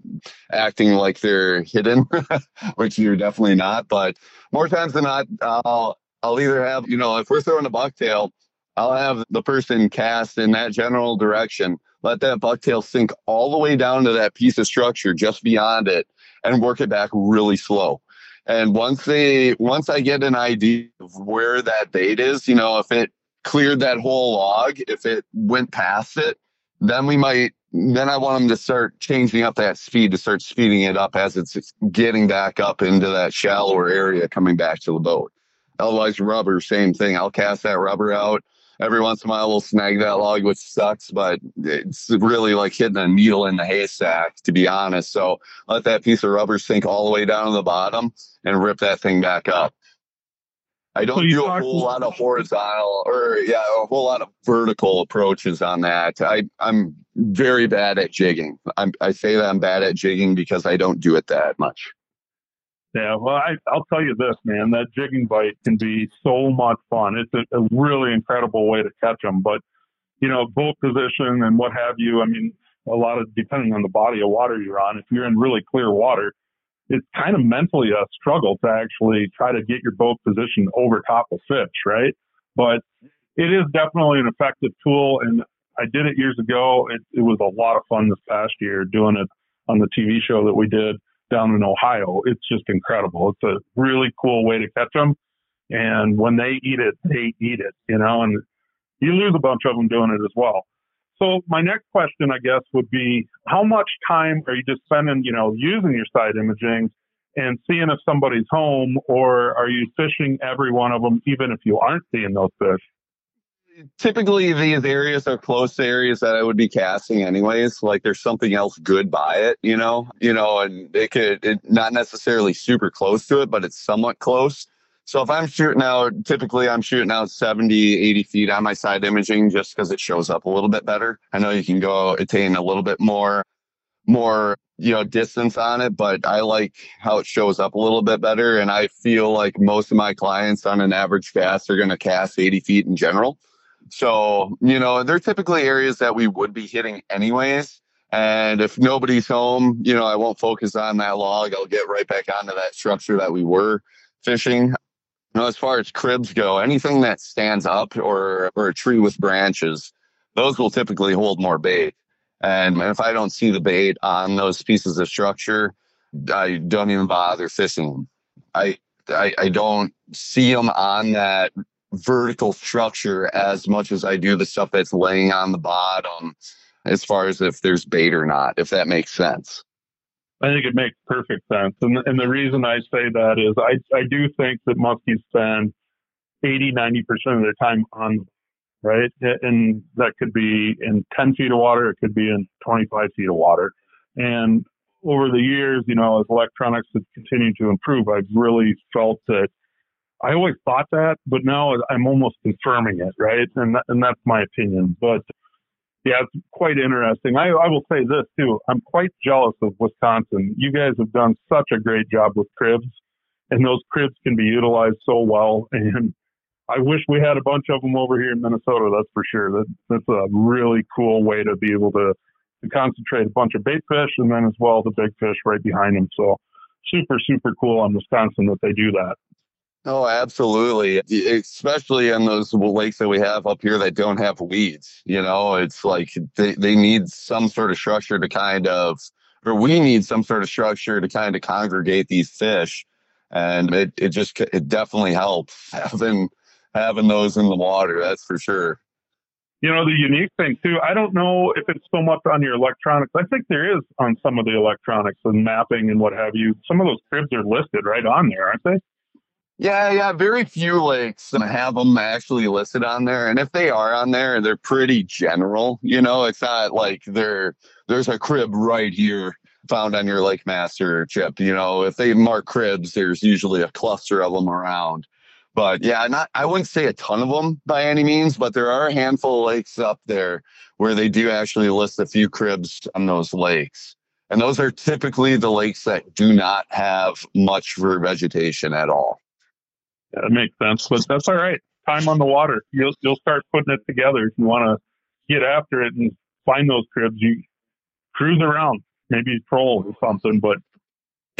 acting like they're hidden, which you're definitely not. But more times than not, I'll I'll either have, you know, if we're throwing a bucktail, I'll have the person cast in that general direction, let that bucktail sink all the way down to that piece of structure just beyond it and work it back really slow and once they, once I get an idea of where that bait is, you know, if it cleared that whole log, if it went past it, then we might, then I want them to start changing up that speed to start speeding it up as it's getting back up into that shallower area coming back to the boat. Otherwise, rubber, same thing. I'll cast that rubber out every once in a while we'll snag that log, which sucks, but it's really like hitting a needle in the haystack, to be honest. So let that piece of rubber sink all the way down to the bottom and rip that thing back up. I don't so do a whole lot of horizontal or yeah, a whole lot of vertical approaches on that. I I'm very bad at jigging. I'm, I say that I'm bad at jigging because I don't do it that much. Yeah, well, I, I'll tell you this, man. That jigging bite can be so much fun. It's a, a really incredible way to catch them. But you know, boat position and what have you. I mean, a lot of depending on the body of water you're on. If you're in really clear water, it's kind of mentally a struggle to actually try to get your boat position over top of fish, right? But it is definitely an effective tool, and I did it years ago. It, it was a lot of fun this past year doing it on the TV show that we did down in Ohio. It's just incredible. It's a really cool way to catch them. And when they eat it, they eat it, you know, and you lose a bunch of them doing it as well. So my next question, I guess, would be how much time are you just spending, you know, using your side imaging and seeing if somebody's home or are you fishing every one of them, even if you aren't seeing those fish? Typically these areas are close to areas that I would be casting anyways. Like there's something else good by it, you know, you know, and it could it, not necessarily super close to it, but it's somewhat close. So if I'm shooting out, typically I'm shooting out 70, 80 feet on my side imaging just because it shows up a little bit better. I know you can go attain a little bit more, more, you know, distance on it, but I like how it shows up a little bit better. And I feel like most of my clients on an average cast are going to cast 80 feet in general. So, you know, they're typically areas that we would be hitting anyways. And if nobody's home, you know, I won't focus on that log. I'll get right back onto that structure that we were fishing. You know, as far as cribs go, anything that stands up or or a tree with branches, those will typically hold more bait. And if I don't see the bait on those pieces of structure, I don't even bother fishing them. I, I, I don't see them on that vertical structure as much as I do the stuff that's laying on the bottom as far as if there's bait or not, if that makes sense. I think it makes perfect sense. And, and the reason I say that is I, I do think that muskies spend 80, 90% of their time on, right? And that could be in 10 feet of water, it could be in 25 feet of water. And over the years, you know, as electronics have continued to improve, I've really felt that I always thought that, but now I'm almost confirming it, right? And that, and that's my opinion. But Yeah, it's quite interesting. I, I will say this too. I'm quite jealous of Wisconsin. You guys have done such a great job with cribs, and those cribs can be utilized so well. And I wish we had a bunch of them over here in Minnesota. That's for sure. That that's a really cool way to be able to, to concentrate a bunch of bait fish and then as well the big fish right behind them. So super super cool on Wisconsin that they do that. Oh, absolutely. Especially in those lakes that we have up here that don't have weeds. You know, it's like they, they need some sort of structure to kind of, or we need some sort of structure to kind of congregate these fish. And it, it just, it definitely helps having, having those in the water. That's for sure. You know, the unique thing too, I don't know if it's so much on your electronics. I think there is on some of the electronics and mapping and what have you. Some of those cribs are listed right on there, aren't they? Yeah, yeah. Very few lakes have them actually listed on there, and if they are on there, they're pretty general. You know, it's not like there there's a crib right here found on your LakeMaster chip. You know, if they mark cribs, there's usually a cluster of them around. But yeah, not I wouldn't say a ton of them by any means, but there are a handful of lakes up there where they do actually list a few cribs on those lakes. And those are typically the lakes that do not have much vegetation at all. That makes sense, but that's all right. Time on the water. You'll you'll start putting it together if you want to get after it and find those cribs. You cruise around, maybe troll or something, but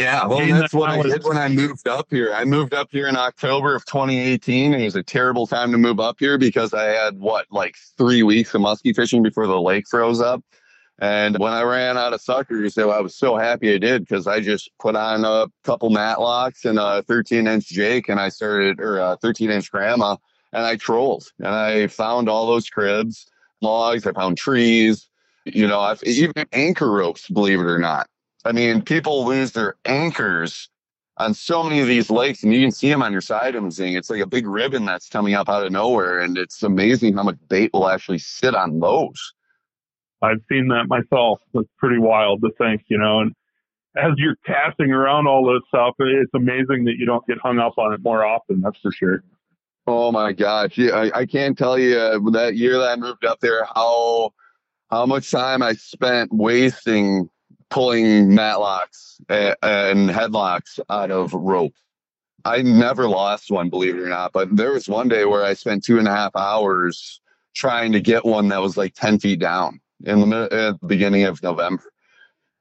yeah, well, that's what I did when I moved up here. I moved up here in October of 2018, and it was a terrible time to move up here because I had what, like three weeks of muskie fishing before the lake froze up. And when I ran out of suckers, so I was so happy I did because I just put on a couple matlocks and a 13 inch Jake and I started, or a 13 inch grandma, and I trolled and I found all those cribs, logs, I found trees, you know, I've even anchor ropes, believe it or not. I mean, people lose their anchors on so many of these lakes and you can see them on your side of them. Seeing it's like a big ribbon that's coming up out of nowhere. And it's amazing how much bait will actually sit on those. I've seen that myself. It's pretty wild to think, you know, and as you're casting around all this stuff, it's amazing that you don't get hung up on it more often. That's for sure. Oh my gosh. Yeah, I, I can't tell you uh, that year that I moved up there, how, how much time I spent wasting pulling matlocks and headlocks out of rope. I never lost one, believe it or not. But there was one day where I spent two and a half hours trying to get one that was like 10 feet down in the, beginning of November.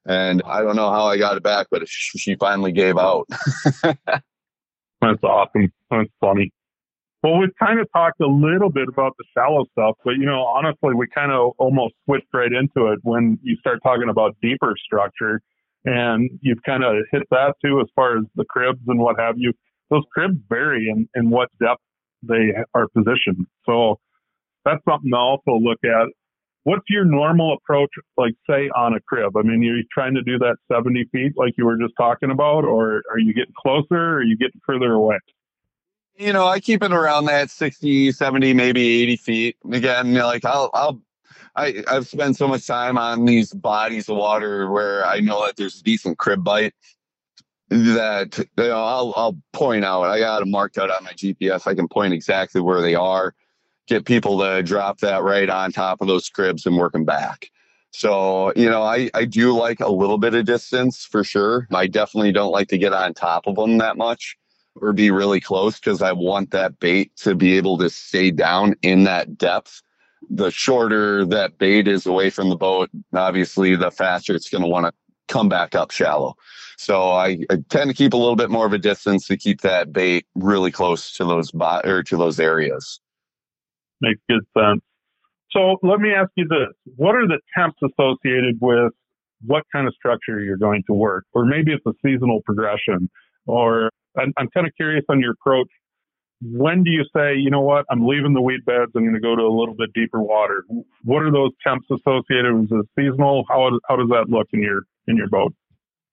And I don't know how I got it back, but she finally gave out. That's awesome. That's funny. Well, we've kind of talked a little bit about the shallow stuff, but you know, honestly, we kind of almost switched right into it when you start talking about deeper structure. And you've kind of hit that too, as far as the cribs and what have you. Those cribs vary in, in what depth they are positioned. So that's something to also look at what's your normal approach, like say on a crib? I mean, are you trying to do that 70 feet like you were just talking about, or are you getting closer or are you getting further away? You know, I keep it around that 60, 70, maybe 80 feet. Again, like I'll, I'll, I, I've spent so much time on these bodies of water where I know that there's a decent crib bite that you know, I'll, I'll point out. I got them marked out on my GPS. I can point exactly where they are get people to drop that right on top of those cribs and work them back. So, you know, I, I do like a little bit of distance for sure. I definitely don't like to get on top of them that much or be really close because I want that bait to be able to stay down in that depth. The shorter that bait is away from the boat, obviously, the faster it's going to want to come back up shallow. So I, I, tend to keep a little bit more of a distance to keep that bait really close to those bo- or to those areas. Makes good sense. So let me ask you this. What are the temps associated with what kind of structure you're going to work? Or maybe it's a seasonal progression. Or I'm, I'm kind of curious on your approach. When do you say, you know what, I'm leaving the weed beds, I'm going to go to a little bit deeper water? What are those temps associated with? It seasonal? How, how does that look in your in your boat?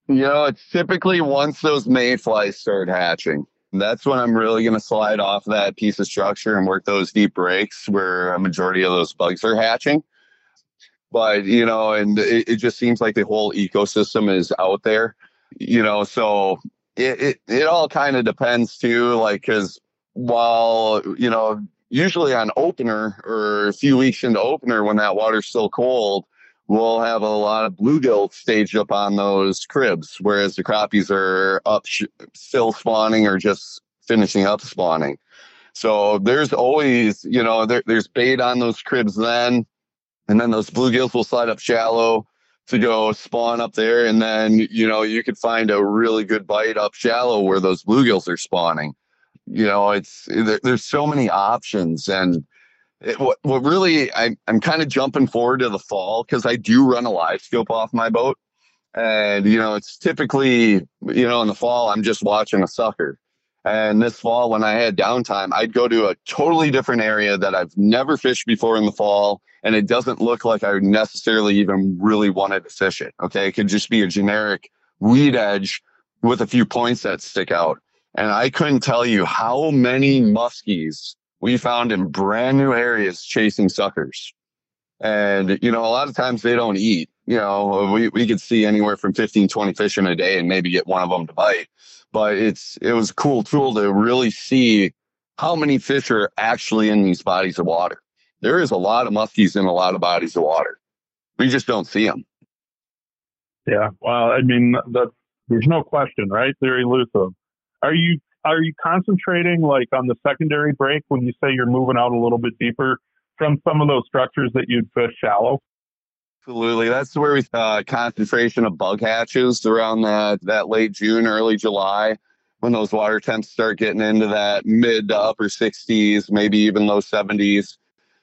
You know, it's typically once those mayflies start hatching that's when I'm really going to slide off that piece of structure and work those deep breaks where a majority of those bugs are hatching. But, you know, and it, it just seems like the whole ecosystem is out there, you know, so it, it, it all kind of depends too, like, cause while, you know, usually on opener or a few weeks into opener when that water's still cold, we'll have a lot of bluegill staged up on those cribs, whereas the crappies are up sh- still spawning or just finishing up spawning. So there's always, you know, there, there's bait on those cribs then, and then those bluegills will slide up shallow to go spawn up there, and then you know you could find a really good bite up shallow where those bluegills are spawning. You know, it's there, there's so many options, and it, what what really I, I'm kind of jumping forward to the fall because I do run a LiveScope off my boat, and you know it's typically you know in the fall I'm just watching a sucker. And this fall, when I had downtime, I'd go to a totally different area that I've never fished before in the fall. And it doesn't look like I necessarily even really wanted to fish it. Okay. It could just be a generic weed edge with a few points that stick out. And I couldn't tell you how many muskies we found in brand new areas chasing suckers. And, you know, a lot of times they don't eat. You know, we, we could see anywhere from 15, 20 fish in a day and maybe get one of them to bite but it's it was a cool tool to really see how many fish are actually in these bodies of water. There is a lot of muskies in a lot of bodies of water. We just don't see them. Yeah, well, I mean, there's no question, right? They're elusive. Are you are you concentrating like on the secondary break when you say you're moving out a little bit deeper from some of those structures that you'd fish shallow? Absolutely. That's where we uh, concentration of bug hatches around that that late June, early July, when those water temps start getting into that mid to upper 60s, maybe even low 70s.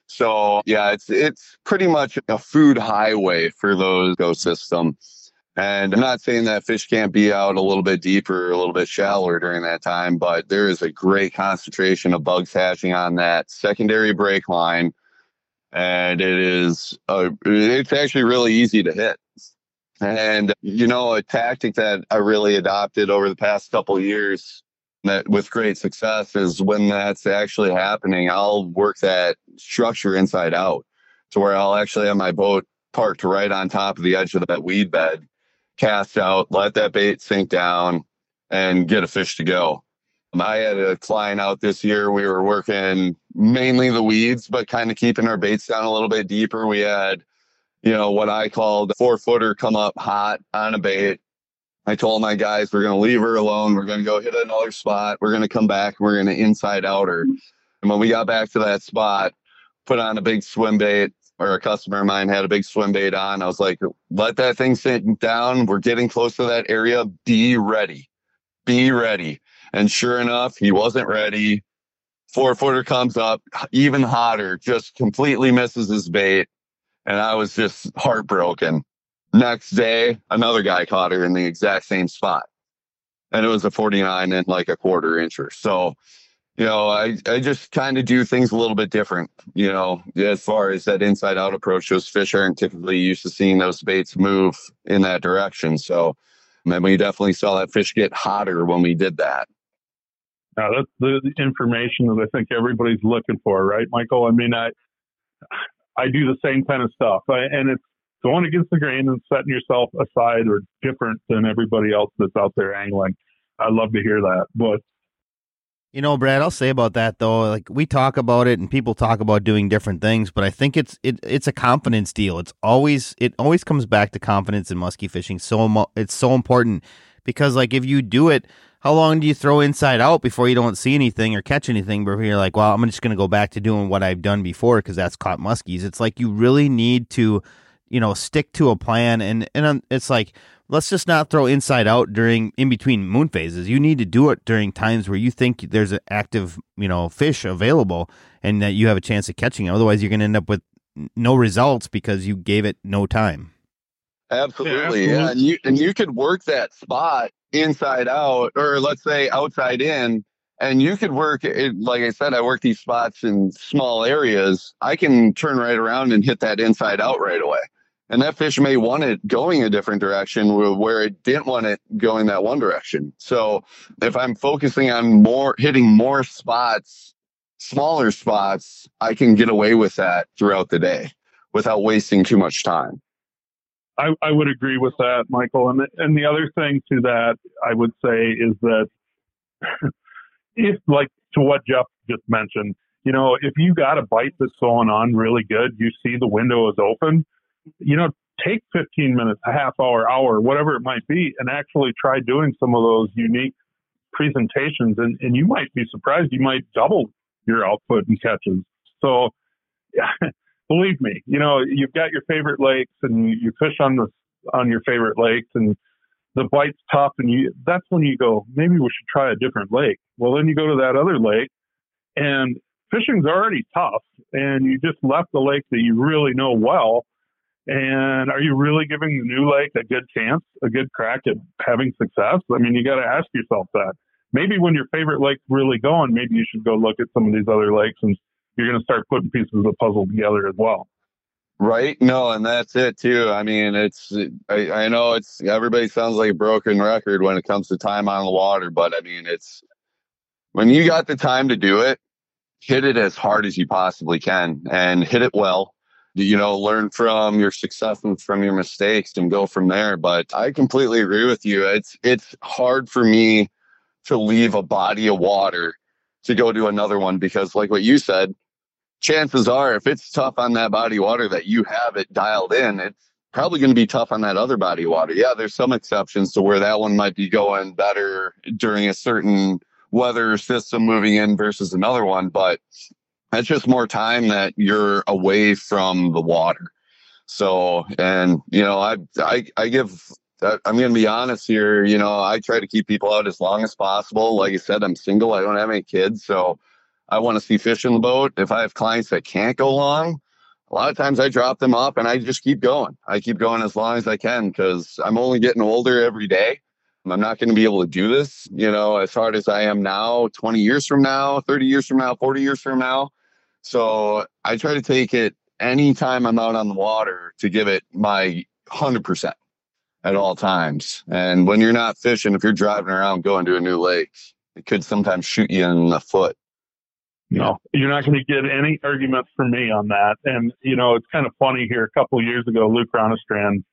So yeah, it's it's pretty much a food highway for those ecosystem. And I'm not saying that fish can't be out a little bit deeper, a little bit shallower during that time, but there is a great concentration of bugs hatching on that secondary break line and it is uh, it's actually really easy to hit. And you know, a tactic that I really adopted over the past couple years that with great success is when that's actually happening, I'll work that structure inside out to where I'll actually have my boat parked right on top of the edge of that weed bed, cast out, let that bait sink down, and get a fish to go. Um, I had a client out this year. We were working mainly the weeds, but kind of keeping our baits down a little bit deeper. We had, you know, what I called four footer come up hot on a bait. I told my guys, we're going to leave her alone. We're going to go hit another spot. We're going to come back. We're going to inside out her. And when we got back to that spot, put on a big swim bait, or a customer of mine had a big swim bait on. I was like, let that thing sit down. We're getting close to that area. Be ready. Be ready. And sure enough, he wasn't ready. Four footer comes up, even hotter, just completely misses his bait. And I was just heartbroken. Next day, another guy caught her in the exact same spot. And it was a 49 and like a quarter incher. So, you know, I, I just kind of do things a little bit different, you know, as far as that inside out approach. Those fish aren't typically used to seeing those baits move in that direction. So, and we definitely saw that fish get hotter when we did that. Now that's the information that I think everybody's looking for, right, Michael? I mean, I I do the same kind of stuff, I, and it's going against the grain and setting yourself aside or different than everybody else that's out there angling. I love to hear that, but you know, Brad, I'll say about that though. Like we talk about it, and people talk about doing different things, but I think it's it it's a confidence deal. It's always it always comes back to confidence in musky fishing. So it's so important because like if you do it how long do you throw inside out before you don't see anything or catch anything before you're like, well, I'm just to go back to doing what I've done before because that's caught muskies. It's like you really need to, you know, stick to a plan. And, and um, it's like, let's just not throw inside out during in between moon phases. You need to do it during times where you think there's an active, you know, fish available and that you have a chance of catching it. Otherwise, you're going to end up with no results because you gave it no time. Absolutely. Yeah, absolutely. yeah. And you and you could work that spot inside out, or let's say outside in, and you could work it, like I said, I work these spots in small areas. I can turn right around and hit that inside out right away. And that fish may want it going a different direction where it didn't want it going that one direction. So if I'm focusing on more hitting more spots, smaller spots, I can get away with that throughout the day without wasting too much time. I, I would agree with that, Michael. And and the other thing to that I would say is that if like to what Jeff just mentioned, you know, if you got a bite that's going on really good, you see the window is open, you know, take 15 minutes, a half hour, hour, whatever it might be, and actually try doing some of those unique presentations. And, and you might be surprised. You might double your output and catches. So, yeah, believe me, you know, you've got your favorite lakes and you, you fish on the, on your favorite lakes and the bite's tough and you, that's when you go, maybe we should try a different lake. Well, then you go to that other lake and fishing's already tough and you just left the lake that you really know well. And are you really giving the new lake a good chance, a good crack at having success? I mean, you got to ask yourself that. Maybe when your favorite lake's really going, maybe you should go look at some of these other lakes and you're going to start putting pieces of the puzzle together as well. Right. No, and that's it too. I mean, it's I, I know it's everybody sounds like a broken record when it comes to time on the water, but I mean, it's when you got the time to do it, hit it as hard as you possibly can and hit it well. You know, learn from your success and from your mistakes and go from there. But I completely agree with you. It's it's hard for me to leave a body of water to go to another one because like what you said, chances are if it's tough on that body of water that you have it dialed in, it's probably going to be tough on that other body of water. Yeah, there's some exceptions to where that one might be going better during a certain weather system moving in versus another one, but that's just more time that you're away from the water. So, and you know, I I I give I'm going to be honest here. You know, I try to keep people out as long as possible. Like I said, I'm single. I don't have any kids, so I want to see fish in the boat. If I have clients that can't go long, a lot of times I drop them off and I just keep going. I keep going as long as I can because I'm only getting older every day. I'm not going to be able to do this, you know, as hard as I am now, 20 years from now, 30 years from now, 40 years from now. So I try to take it anytime I'm out on the water to give it my 100% at all times. And when you're not fishing, if you're driving around going to a new lake, it could sometimes shoot you in the foot. No, you're not going to get any arguments from me on that. And, you know, it's kind of funny here. A couple of years ago, Luke Ronestrand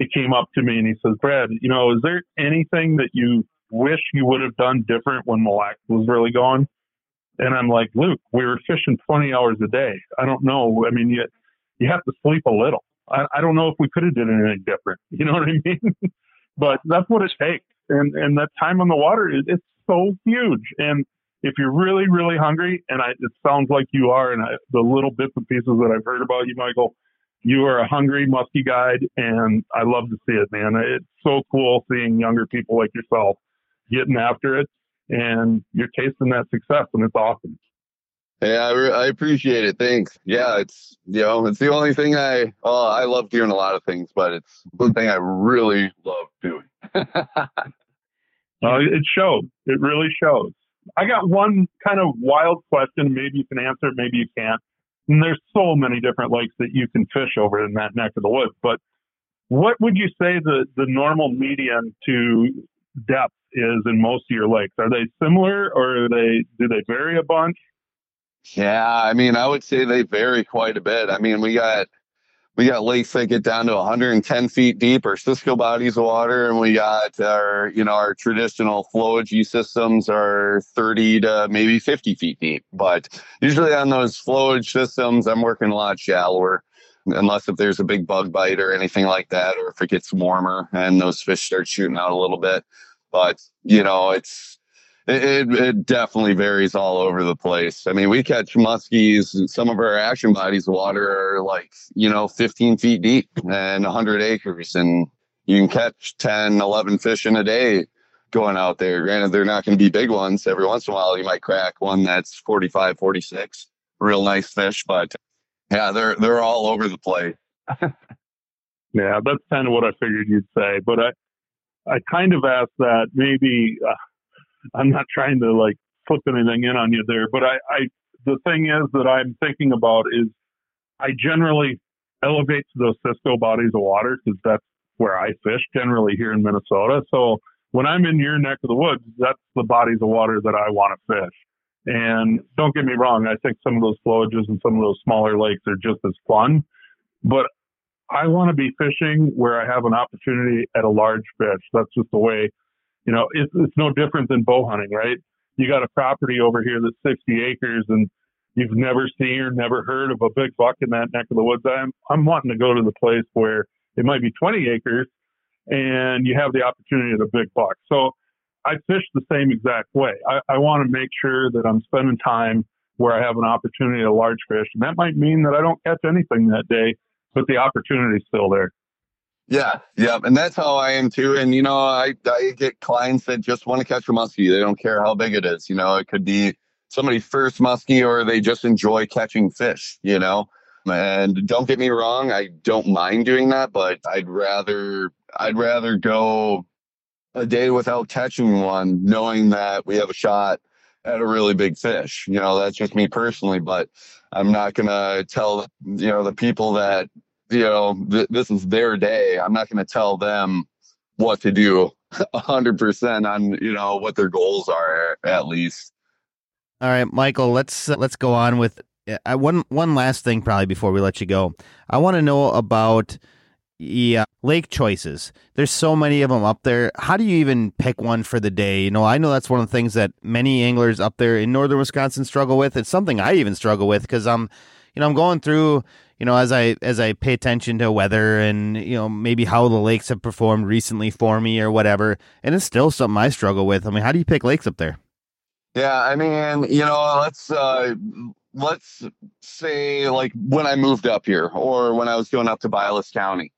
he came up to me and he says, Brad, you know, is there anything that you wish you would have done different when Mille Lacs was really going? And I'm like, Luke, we were fishing 20 hours a day. I don't know. I mean, you, you have to sleep a little. I, I don't know if we could have done anything different. You know what I mean? but that's what it takes. And, and that time on the water is, it's so huge. And if you're really, really hungry, and I, it sounds like you are, and I, the little bits and pieces that I've heard about you, Michael, you are a hungry muskie guide and I love to see it, man. It's so cool seeing younger people like yourself getting after it and you're tasting that success and it's awesome. Yeah, I, re- I appreciate it. Thanks. Yeah, it's you know it's the only thing I oh I love doing a lot of things, but it's one thing I really love doing. uh, it shows. It really shows. I got one kind of wild question. Maybe you can answer it. Maybe you can't. And there's so many different lakes that you can fish over in that neck of the woods. But what would you say the, the normal median to depth is in most of your lakes? Are they similar or they do they vary a bunch? Yeah, I mean, I would say they vary quite a bit. I mean, we got we got lakes that get down to 110 feet deep or Cisco bodies of water, and we got our, you know, our traditional flowage systems are 30 to maybe 50 feet deep. But usually on those flowage systems, I'm working a lot shallower, unless if there's a big bug bite or anything like that, or if it gets warmer and those fish start shooting out a little bit. But you know, it's it, it, definitely varies all over the place. I mean, we catch muskies, and some of our action bodies of water are like, you know, 15 feet deep and 100 acres. And you can catch 10, 11 fish in a day going out there. Granted, they're not going to be big ones. Every once in a while, you might crack one that's 45, 46. Real nice fish. But yeah, they're, they're all over the place. yeah, that's kind of what I figured you'd say. But I, I kind of asked that maybe. Uh, I'm not trying to like put anything in on you there, but I, I the thing is that I'm thinking about is I generally elevate to those Cisco bodies of water because that's where I fish generally here in Minnesota. So when I'm in your neck of the woods, that's the bodies of water that I want to fish. And don't get me wrong, I think some of those flowages and some of those smaller lakes are just as fun, but I want to be fishing where I have an opportunity at a large fish. That's just the way you know, it's, it's no different than bow hunting, right? You got a property over here that's 60 acres and you've never seen or never heard of a big buck in that neck of the woods, I'm, I'm wanting to go to the place where it might be 20 acres and you have the opportunity of a big buck. So I fish the same exact way. I, I want to make sure that I'm spending time where I have an opportunity to large fish. And that might mean that I don't catch anything that day, but the opportunity's still there. Yeah, yeah, and that's how I am too. And you know, I I get clients that just want to catch a muskie. They don't care how big it is. You know, it could be somebody's first muskie, or they just enjoy catching fish. You know, and don't get me wrong, I don't mind doing that, but I'd rather I'd rather go a day without catching one, knowing that we have a shot at a really big fish. You know, that's just me personally, but I'm not gonna tell you know the people that you know th- this is their day. I'm not going to tell them what to do 100% on you know what their goals are at least. All right, Michael, let's let's go on with uh, one one last thing probably before we let you go. I want to know about yeah, lake choices. There's so many of them up there. How do you even pick one for the day? You know, I know that's one of the things that many anglers up there in northern Wisconsin struggle with. It's something I even struggle with because I'm, you know, I'm going through, you know, as I as I pay attention to weather and you know maybe how the lakes have performed recently for me or whatever, and it's still something I struggle with. I mean, how do you pick lakes up there? Yeah, I mean, you know, let's uh let's say like when I moved up here or when I was going up to Vilas County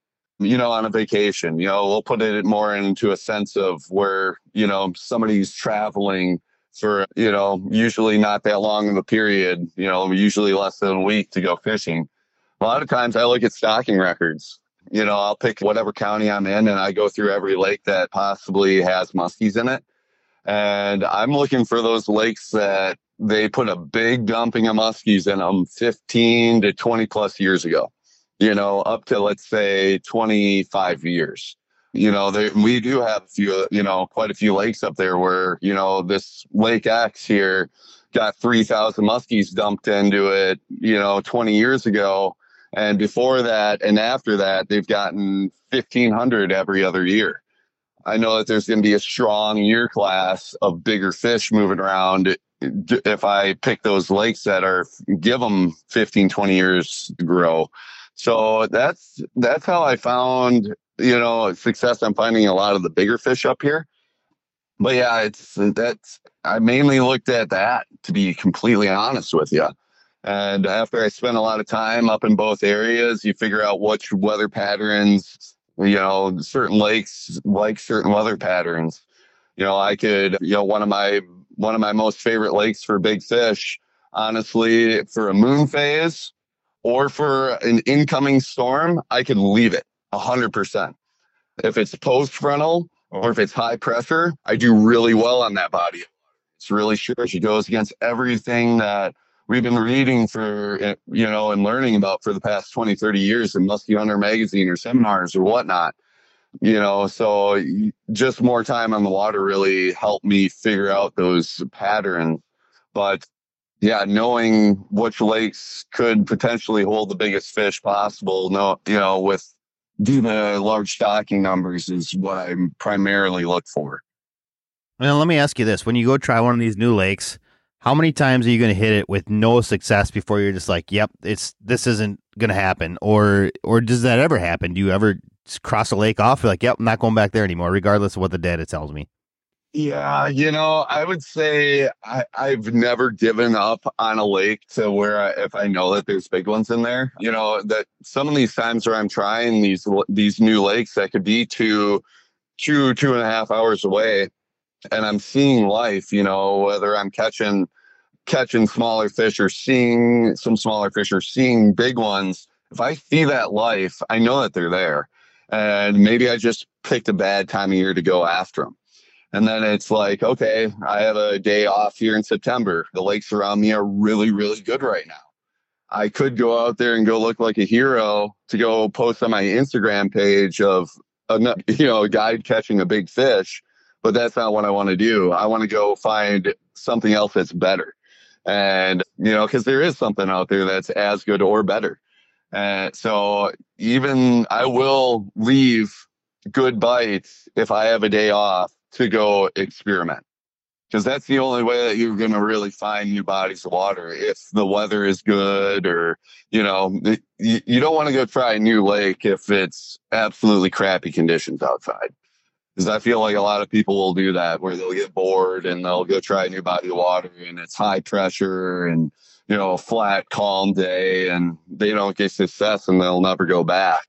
you know, on a vacation. You know, we'll put it more into a sense of where, you know, somebody's traveling for, you know, usually not that long of a period, you know, usually less than a week to go fishing. A lot of times I look at stocking records. You know, I'll pick whatever county I'm in and I go through every lake that possibly has muskies in it. And I'm looking for those lakes that they put a big dumping of muskies in them 15 to 20 plus years ago you know, up to let's say 25 years. You know, they, we do have a few, you know, quite a few lakes up there where, you know, this Lake X here got 3,000 muskies dumped into it, you know, 20 years ago. And before that and after that, they've gotten 1,500 every other year. I know that there's going to be a strong year class of bigger fish moving around if I pick those lakes that are give them 15, 20 years to grow. So that's that's how I found you know success. I'm finding a lot of the bigger fish up here. But yeah, it's that's I mainly looked at that to be completely honest with you. And after I spent a lot of time up in both areas, you figure out which weather patterns, you know, certain lakes like certain weather patterns. You know, I could, you know, one of my one of my most favorite lakes for big fish, honestly, for a moon phase, or for an incoming storm, I could leave it 100%. If it's post frontal or if it's high pressure, I do really well on that body. It's really sure she goes against everything that we've been reading for, eh, you know, and learning about for the past 20, 30 years in Musky Hunter magazine or seminars or whatnot. You know, so just more time on the water really helped me figure out those patterns. But yeah, knowing which lakes could potentially hold the biggest fish possible, no, you know, with the large stocking numbers is what I primarily look for. Well, let me ask you this: when you go try one of these new lakes, how many times are you going to hit it with no success before you're just like, "Yep, it's this isn't going to happen," or or does that ever happen? Do you ever cross a lake off? You're like, "Yep, I'm not going back there anymore," regardless of what the data tells me. Yeah, you know, I would say I, I've never given up on a lake to where I, if I know that there's big ones in there, you know, that some of these times where I'm trying these these new lakes that could be two, two, two and a half hours away, and I'm seeing life, you know, whether I'm catching catching smaller fish or seeing some smaller fish or seeing big ones. If I see that life, I know that they're there, and maybe I just picked a bad time of year to go after them and then it's like, okay, I have a day off here in September. The lakes around me are really, really good right now. I could go out there and go look like a hero to go post on my Instagram page of uh, a you know a catching a big fish, but that's not what I want to do. I want to go find something else that's better, and you know because there is something out there that's as good or better. And so even I will leave good bites if I have a day off to go experiment. because that's the only way that you're going to really find new bodies of water if the weather is good or you know you, don't want to go try a new lake if it's absolutely crappy conditions outside because i feel like a lot of people will do that where they'll get bored and they'll go try a new body of water and it's high pressure and you know a flat calm day and they don't get success and they'll never go back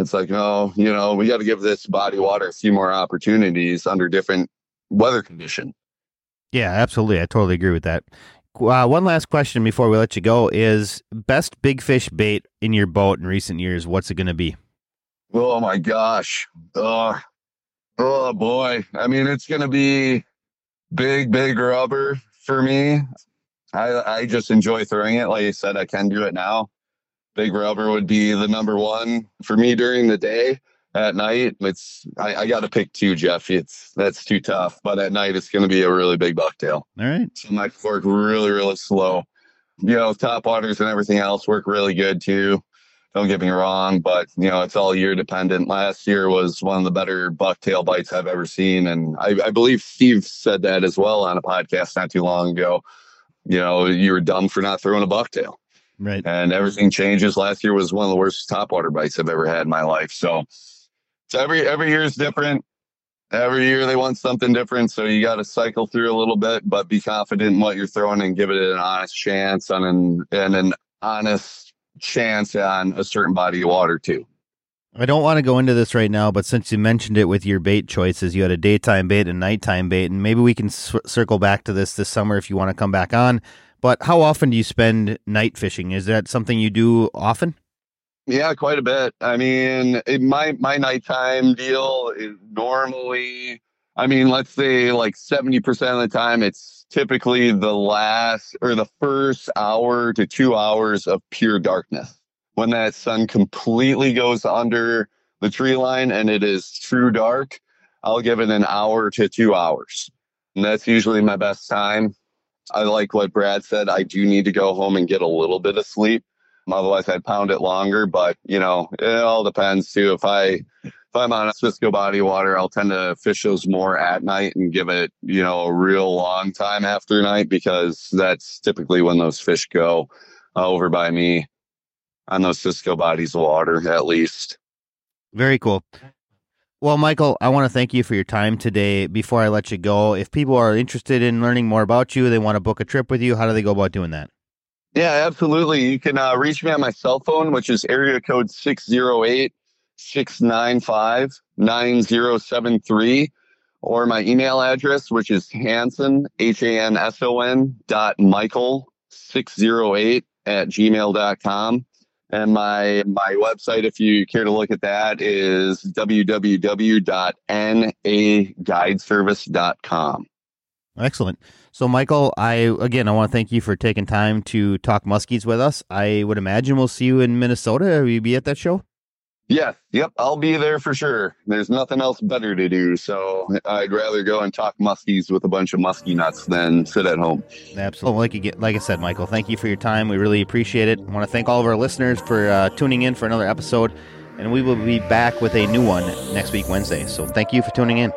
it's like no you know we got to give this body water a few more opportunities under different weather condition Yeah, absolutely. I totally agree with that. Uh, one last question before we let you go is best big fish bait in your boat in recent years. What's it going to be? Oh my gosh. Oh, oh boy. I mean, it's going to be big, big rubber for me. I, I just enjoy throwing it. Like I said, I can do it now. Big rubber would be the number one for me during the day. At night, it's I, I got to pick two, Jeff. It's that's too tough. But at night, it's going to be a really big bucktail. All right. So my work really, really slow. You know, top waters and everything else work really good too. Don't get me wrong, but you know, it's all year dependent. Last year was one of the better bucktail bites I've ever seen. And I, I believe Steve said that as well on a podcast not too long ago. You know, you were dumb for not throwing a bucktail. Right. And everything changes. Last year was one of the worst top water bites I've ever had in my life. So so every every year is different. Every year they want something different, so you got to cycle through a little bit, but be confident in what you're throwing and give it an honest chance on an and an honest chance on a certain body of water too. I don't want to go into this right now, but since you mentioned it with your bait choices, you had a daytime bait and nighttime bait, and maybe we can circle back to this this summer if you want to come back on. But how often do you spend night fishing? Is that something you do often? Yeah, quite a bit. I mean, my my nighttime deal is normally, I mean, let's say like seventy percent of the time, it's typically the last or the first hour to two hours of pure darkness when that sun completely goes under the tree line and it is true dark. I'll give it an hour to two hours, and that's usually my best time. I like what Brad said. I do need to go home and get a little bit of sleep Otherwise, I'd pound it longer. But you know, it all depends too. If I if I'm on a Cisco body water, I'll tend to fish those more at night and give it you know a real long time after night because that's typically when those fish go uh, over by me on those Cisco bodies of water, at least. Very cool. Well, Michael, I want to thank you for your time today. Before I let you go, if people are interested in learning more about you, they want to book a trip with you, how do they go about doing that? Yeah, absolutely. You can uh, reach me on my cell phone, which is area code 608 695 9073, or my email address, which is Hanson, H A N S O N dot Michael 608 at gmail.com. And my my website, if you care to look at that, is www.naguideservice.com. Excellent. So, Michael, I again, I want to thank you for taking time to talk muskies with us. I would imagine we'll see you in Minnesota. Will you be at that show? Yeah, yep, I'll be there for sure. There's nothing else better to do, so I'd rather go and talk muskies with a bunch of muskie nuts than sit at home. Absolutely. Like, you get, like I said, Michael, thank you for your time. We really appreciate it. I want to thank all of our listeners for uh, tuning in for another episode, and we will be back with a new one next week, Wednesday. So, thank you for tuning in.